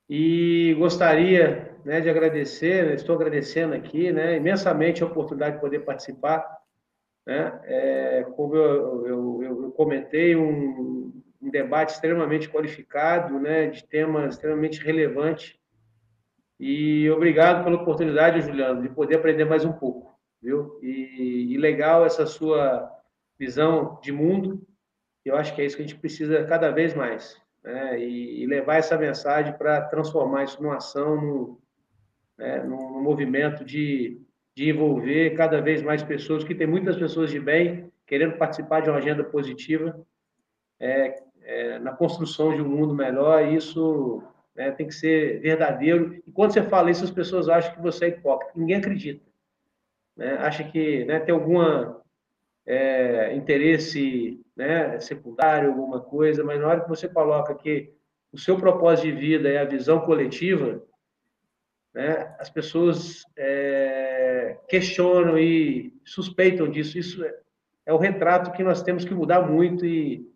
e gostaria né, de agradecer, né, estou agradecendo aqui, né, imensamente a oportunidade de poder participar, né, é, como eu, eu, eu comentei, um, um, debate extremamente qualificado, né, de temas extremamente relevantes, e obrigado pela oportunidade, Juliano, de poder aprender mais um pouco, viu? E, e legal essa sua visão de mundo, eu acho que é isso que a gente precisa cada vez mais, né? e, levar essa mensagem para transformar isso numa ação, num, né, num, movimento de, de envolver cada vez mais pessoas, que tem muitas pessoas de bem querendo participar de uma agenda positiva é, é, na construção de um mundo melhor. E isso né, tem que ser verdadeiro. E quando você fala isso, as pessoas acham que você é hipócrita. Ninguém acredita. Né? Acha que né, tem algum é, interesse né, secundário, alguma coisa, mas na hora que você coloca que o seu propósito de vida é a visão coletiva, né, as pessoas é, questionam e suspeitam disso. Isso é, é, o retrato que nós temos que mudar muito e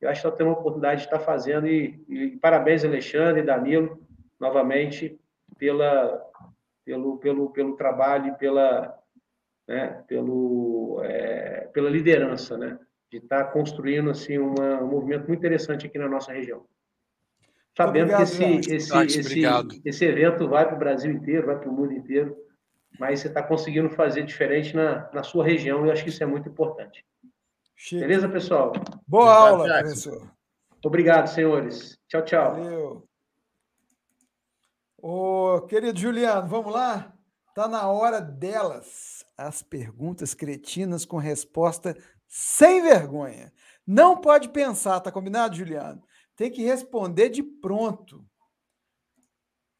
eu acho que nós temos a oportunidade de estar fazendo. E, e parabéns, Alexandre e Danilo, novamente, pela, pelo, pelo, pelo trabalho e pela, né, pelo, é, pela liderança, né, de estar construindo assim, uma, um movimento muito interessante aqui na nossa região sabendo obrigado, que esse, esse, esse, esse evento vai para o Brasil inteiro, vai para o mundo inteiro, mas você está conseguindo fazer diferente na, na sua região e eu acho que isso é muito importante. Chique. Beleza, pessoal? Boa aula, professor. Obrigado, senhores. Tchau, tchau. Valeu. Ô, querido Juliano, vamos lá? Está na hora delas. As perguntas cretinas com resposta sem vergonha. Não pode pensar, tá combinado, Juliano? tem que responder de pronto.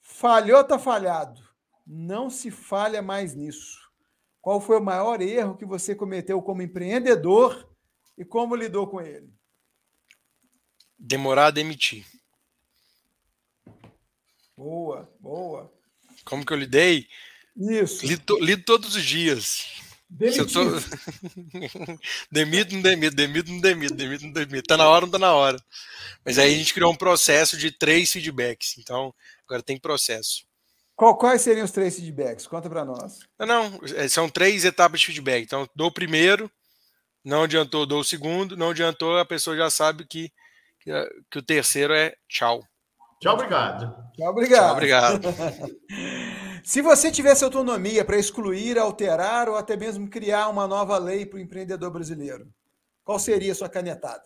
Falhou, tá falhado. Não se falha mais nisso. Qual foi o maior erro que você cometeu como empreendedor e como lidou com ele? Demorar a demitir. Boa, boa. Como que eu lidei? Isso. Lido, lido todos os dias. Demitido. Tô... demito, [LAUGHS] não demito, demito, não demito, demito, não demito. Tá na hora, não tá na hora. Mas aí a gente criou um processo de três feedbacks. Então, agora tem processo. Qual, quais seriam os três feedbacks? Conta para nós. Não, não, é, são três etapas de feedback. Então, dou o primeiro, não adiantou, dou o segundo, não adiantou, a pessoa já sabe que, que, que o terceiro é tchau. Tchau, obrigado. Tchau, obrigado. Tchau, obrigado. [LAUGHS] Se você tivesse autonomia para excluir, alterar ou até mesmo criar uma nova lei para o empreendedor brasileiro, qual seria a sua canetada?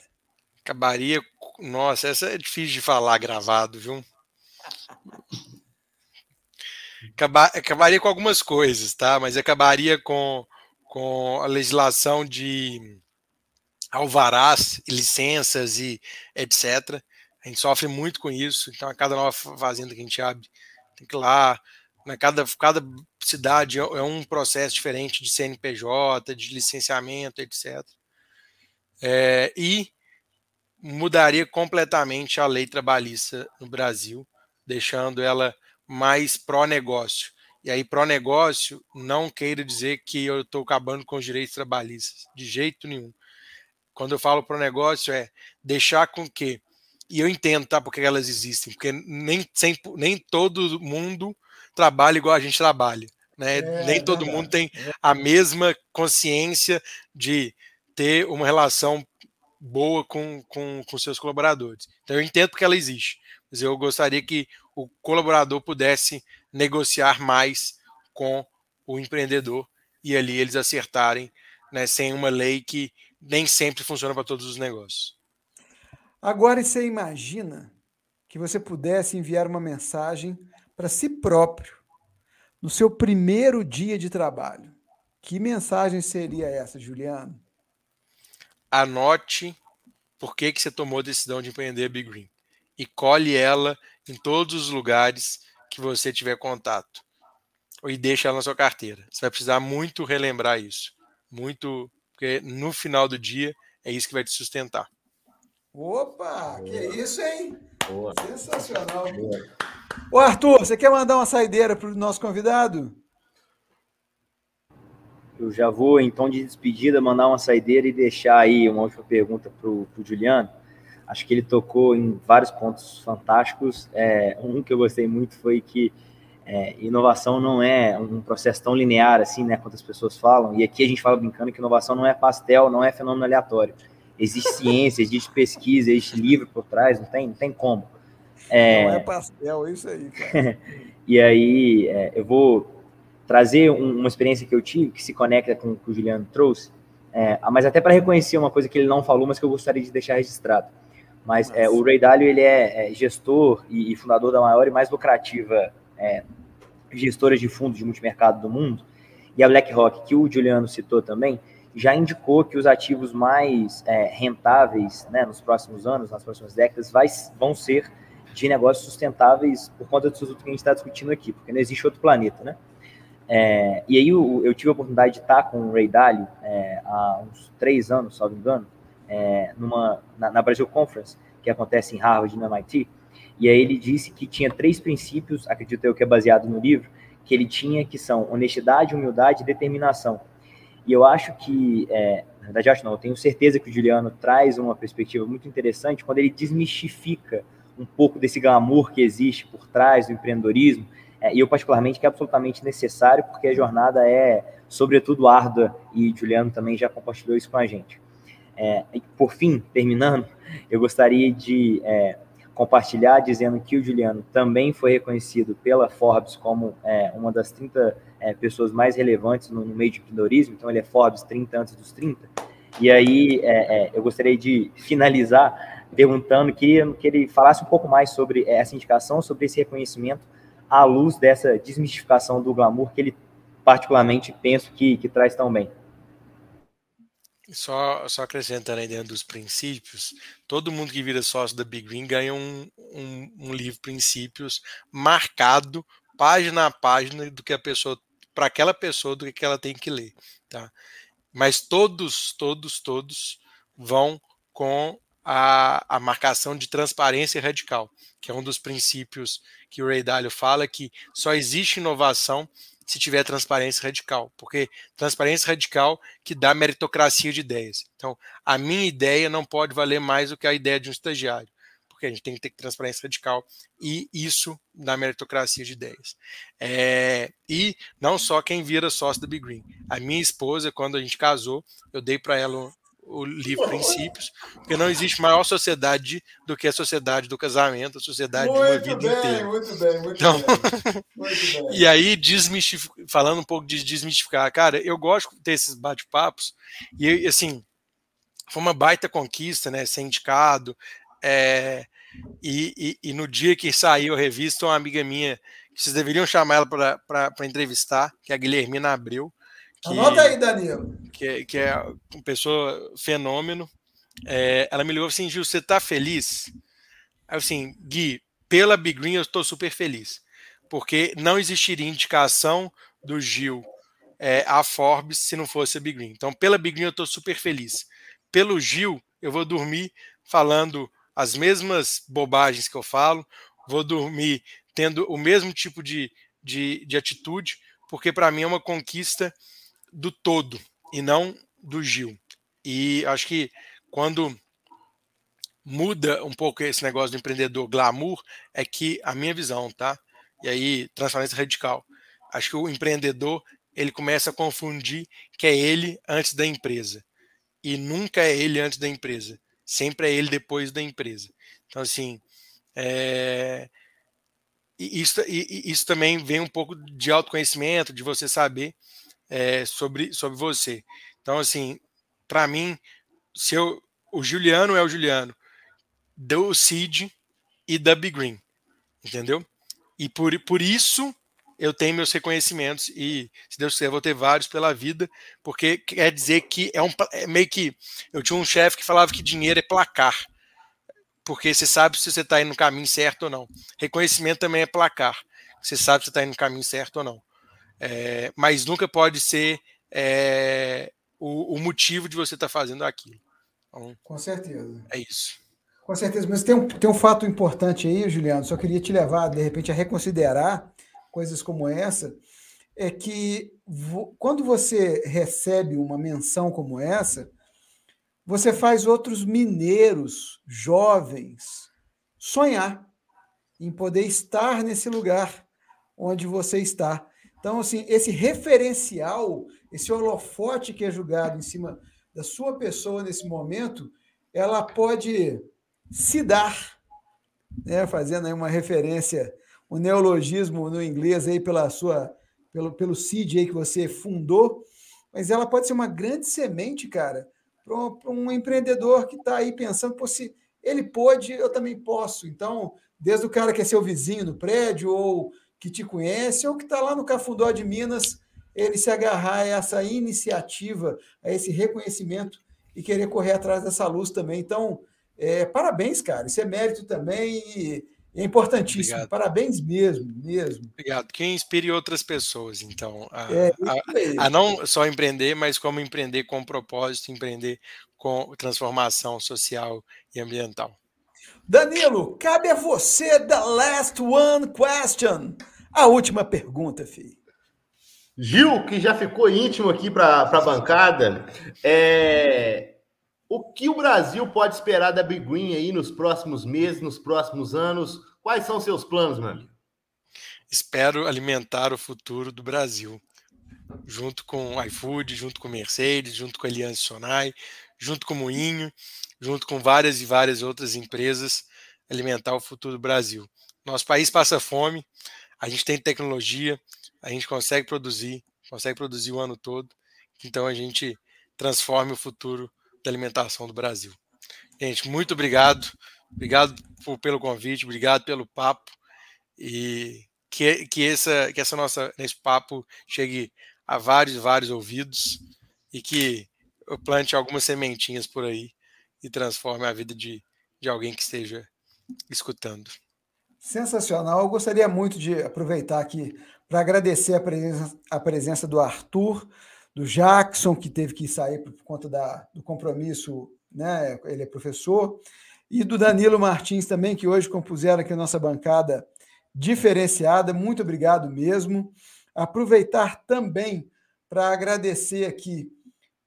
Acabaria. Nossa, essa é difícil de falar gravado, viu? Acabar, acabaria com algumas coisas, tá? Mas acabaria com, com a legislação de alvarás, licenças e etc. A gente sofre muito com isso. Então, a cada nova fazenda que a gente abre, tem que ir lá. Né? Cada, cada cidade é, é um processo diferente de CNPJ, de licenciamento, etc. É, e mudaria completamente a lei trabalhista no Brasil, deixando ela mais pró-negócio. E aí, pró-negócio não queira dizer que eu estou acabando com os direitos trabalhistas, de jeito nenhum. Quando eu falo pró-negócio, é deixar com que. E eu entendo, tá? Porque elas existem, porque nem, sempre, nem todo mundo trabalha igual a gente trabalha. Né? É, nem todo mundo tem a mesma consciência de ter uma relação boa com, com, com seus colaboradores. Então eu entendo porque ela existe, mas eu gostaria que o colaborador pudesse negociar mais com o empreendedor e ali eles acertarem, né, sem uma lei que nem sempre funciona para todos os negócios. Agora você imagina que você pudesse enviar uma mensagem para si próprio no seu primeiro dia de trabalho. Que mensagem seria essa, Juliano? Anote por que, que você tomou a decisão de empreender a Big Green e colhe ela em todos os lugares que você tiver contato. E deixa ela na sua carteira. Você vai precisar muito relembrar isso. Muito, porque no final do dia é isso que vai te sustentar. Opa, Boa. que isso, hein? Boa. Sensacional. Boa. Ô Arthur, você quer mandar uma saideira para o nosso convidado? Eu já vou, em tom de despedida, mandar uma saideira e deixar aí uma última pergunta para o Juliano. Acho que ele tocou em vários pontos fantásticos. É, um que eu gostei muito foi que é, inovação não é um processo tão linear assim, né, quanto as pessoas falam. E aqui a gente fala brincando que inovação não é pastel, não é fenômeno aleatório. Existe ciência, existe pesquisa, existe livro por trás, não tem, não tem como. É... Não é pastel, é isso aí, cara. [LAUGHS] e aí, é, eu vou trazer um, uma experiência que eu tive, que se conecta com o que o Juliano trouxe, é, mas até para reconhecer uma coisa que ele não falou, mas que eu gostaria de deixar registrado. Mas é, o Ray Dalio, ele é, é gestor e, e, fundador da maior e mais lucrativa é, gestora de fundos de multimercado do mundo, e a BlackRock, que o Juliano citou também, já indicou que os ativos mais é, rentáveis né, nos próximos anos, nas próximas décadas, vai, vão ser de negócios sustentáveis por conta dos assuntos que a gente está discutindo aqui, porque não existe outro planeta, né? É, e aí eu, eu, tive a oportunidade de estar com o Ray Dalio é, há uns três anos, me engano, é, numa, na, na, Brasil Conference, que acontece em Harvard, no MIT, e aí ele disse que tinha três princípios, acredito eu que é baseado no livro, que ele tinha, que são honestidade, humildade e determinação. E eu acho que, é, na verdade acho não, eu tenho certeza que o Juliano traz uma perspectiva muito interessante quando ele desmistifica um pouco desse glamour que existe por trás do empreendedorismo, é, e eu particularmente que é absolutamente necessário, porque a jornada é, sobretudo, árdua, e Juliano também já compartilhou isso com a gente. É, por fim, terminando, eu gostaria de é, compartilhar dizendo que o Juliano também foi reconhecido pela Forbes como é, uma das 30 é, pessoas mais relevantes no, no, meio de empreendedorismo, então ele é Forbes 30 antes dos 30. E aí é, eu gostaria de finalizar perguntando, queria que ele falasse um pouco mais sobre essa indicação, sobre esse reconhecimento, à luz dessa desmistificação do glamour que ele particularmente penso que, que traz tão bem. Só, só acrescentando aí dentro dos princípios, todo mundo que vira sócio da Big Green ganha um, um, um livro Princípios marcado, página a página, do que a pessoa, para aquela pessoa, do que ela tem que ler. Tá? Mas todos, todos, todos vão com a, a marcação de transparência radical, que é um dos princípios que o Ray Dalio fala que só existe inovação se tiver transparência radical, porque transparência radical que dá meritocracia de ideias. Então, a minha ideia não pode valer mais do que a ideia de um estagiário, porque a gente tem que ter transparência radical e isso na meritocracia de ideias. É, e não só quem vira sócio da Big Green. A minha esposa, quando a gente casou, eu dei para ela o livro Princípios, porque não existe maior sociedade do que a sociedade do casamento, a sociedade muito de uma vida bem, inteira. Muito bem, muito então, bem. Muito bem. E aí, falando um pouco de desmistificar, cara, eu gosto de ter esses bate-papos, e assim, foi uma baita conquista, né? Ser indicado. É, e, e, e, no dia que saiu a revista, uma amiga minha, que vocês deveriam chamar ela para entrevistar, que é a Guilhermina Abreu, que, Anota aí, Danilo. Que, que é uma pessoa fenômeno. É, ela me ligou assim, Gil, você tá feliz? Aí assim, Gui, pela Big Green eu estou super feliz. Porque não existiria indicação do Gil é, a Forbes se não fosse a Big Green. Então, pela Big Green eu estou super feliz. Pelo Gil, eu vou dormir falando as mesmas bobagens que eu falo, vou dormir tendo o mesmo tipo de, de, de atitude, porque para mim é uma conquista do todo e não do Gil. E acho que quando muda um pouco esse negócio do empreendedor glamour, é que a minha visão, tá? E aí, transparência radical. Acho que o empreendedor ele começa a confundir que é ele antes da empresa. E nunca é ele antes da empresa. Sempre é ele depois da empresa. Então, assim, é... isso, isso também vem um pouco de autoconhecimento, de você saber é, sobre, sobre você. Então, assim, para mim, se eu, o Juliano é o Juliano do Cid e da Big Green, entendeu? E por, por isso eu tenho meus reconhecimentos e, se Deus quiser, vou ter vários pela vida, porque quer dizer que é um é meio que. Eu tinha um chefe que falava que dinheiro é placar, porque você sabe se você está indo no caminho certo ou não. Reconhecimento também é placar, você sabe se está indo no caminho certo ou não é, mas nunca pode ser é, o, o, motivo de você estar tá fazendo aquilo. Então, Com certeza. É isso. Com certeza, mas tem um, tem um fato importante aí, Juliano, só queria te levar, de repente, a reconsiderar coisas como essa, é que vo, quando você recebe uma menção como essa, você faz outros mineiros jovens sonhar em poder estar nesse lugar onde você está. Então, assim, esse referencial, esse holofote que é julgado em cima da sua pessoa nesse momento, ela pode se dar, né, fazendo aí uma referência, um neologismo no inglês aí pela sua, pelo, pelo CID aí que você fundou, mas ela pode ser uma grande semente, cara, para um, um, empreendedor que está aí pensando, Pô, se ele pode, eu também posso. Então, desde o cara que é seu vizinho no prédio, ou que te conhece ou que está lá no Cafundó de Minas, ele se agarrar a essa iniciativa, a esse reconhecimento e querer correr atrás dessa luz também. Então, é, parabéns, cara. Isso é mérito também e é importantíssimo. Obrigado. Parabéns mesmo, mesmo. Obrigado. Que inspire outras pessoas, então, a, é, a, a, não só empreender, mas como empreender com propósito, empreender com transformação social e ambiental. Danilo, cabe a você the last one question. A última pergunta, filho. Gil, que já ficou íntimo aqui para a bancada, é... o que o Brasil pode esperar da Big Green aí nos próximos meses, nos próximos anos? Quais são seus planos, meu amigo? Espero alimentar o futuro do Brasil, junto com o iFood, junto com Mercedes, junto com a Aliança Sonai, junto com o Moinho, junto com várias e várias outras empresas, alimentar o futuro do Brasil. Nosso país passa fome, a gente tem tecnologia, a gente consegue produzir, consegue produzir o ano todo, então a gente transforme o futuro da alimentação do Brasil. Gente, muito obrigado, obrigado por, pelo convite, obrigado pelo papo e que, que, essa, que essa nossa, esse papo chegue a vários, vários ouvidos e que eu plante algumas sementinhas por aí e transforme a vida de, de alguém que esteja escutando. Sensacional. Eu gostaria muito de aproveitar aqui para agradecer a presença, a presença do Arthur, do Jackson, que teve que sair por conta da, do compromisso, né? ele é professor, e do Danilo Martins também, que hoje compuseram aqui a nossa bancada diferenciada. Muito obrigado mesmo. Aproveitar também para agradecer aqui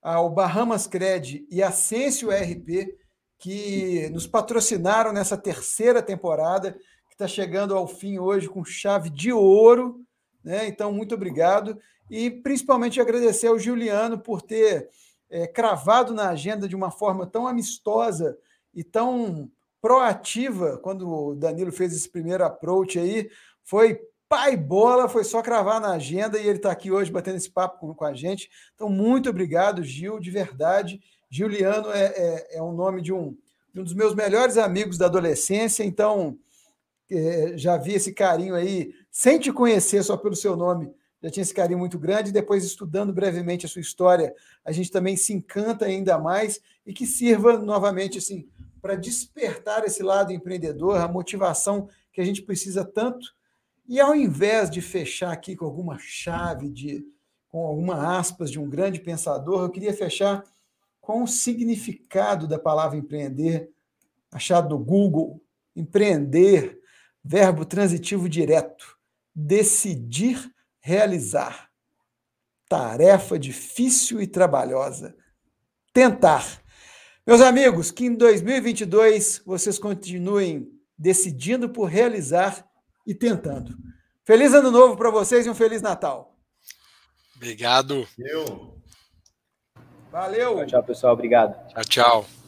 ao Bahamas Cred e a Sensio RP, que nos patrocinaram nessa terceira temporada, que está chegando ao fim hoje com chave de ouro. Né? Então, muito obrigado. E principalmente agradecer ao Juliano por ter é, cravado na agenda de uma forma tão amistosa e tão proativa, quando o Danilo fez esse primeiro approach aí, foi pai bola, foi só cravar na agenda e ele está aqui hoje batendo esse papo com, com, a gente. Então, muito obrigado, Gil, de verdade. Juliano é, é, é um nome de um, de um dos meus melhores amigos da adolescência, então é, já vi esse carinho aí, sem te conhecer só pelo seu nome, já tinha esse carinho muito grande. Depois, estudando brevemente a sua história, a gente também se encanta ainda mais e que sirva novamente assim para despertar esse lado empreendedor, a motivação que a gente precisa tanto. E ao invés de fechar aqui com alguma chave de com alguma aspas de um grande pensador, eu queria fechar com o significado da palavra empreender, achado do Google. Empreender, verbo transitivo direto, decidir realizar. Tarefa difícil e trabalhosa. Tentar. Meus amigos, que em 2022 vocês continuem decidindo por realizar e tentando. Feliz ano novo para vocês e um feliz Natal. Obrigado. Eu. Valeu. Tchau, tchau, pessoal. Obrigado. Tchau, tchau.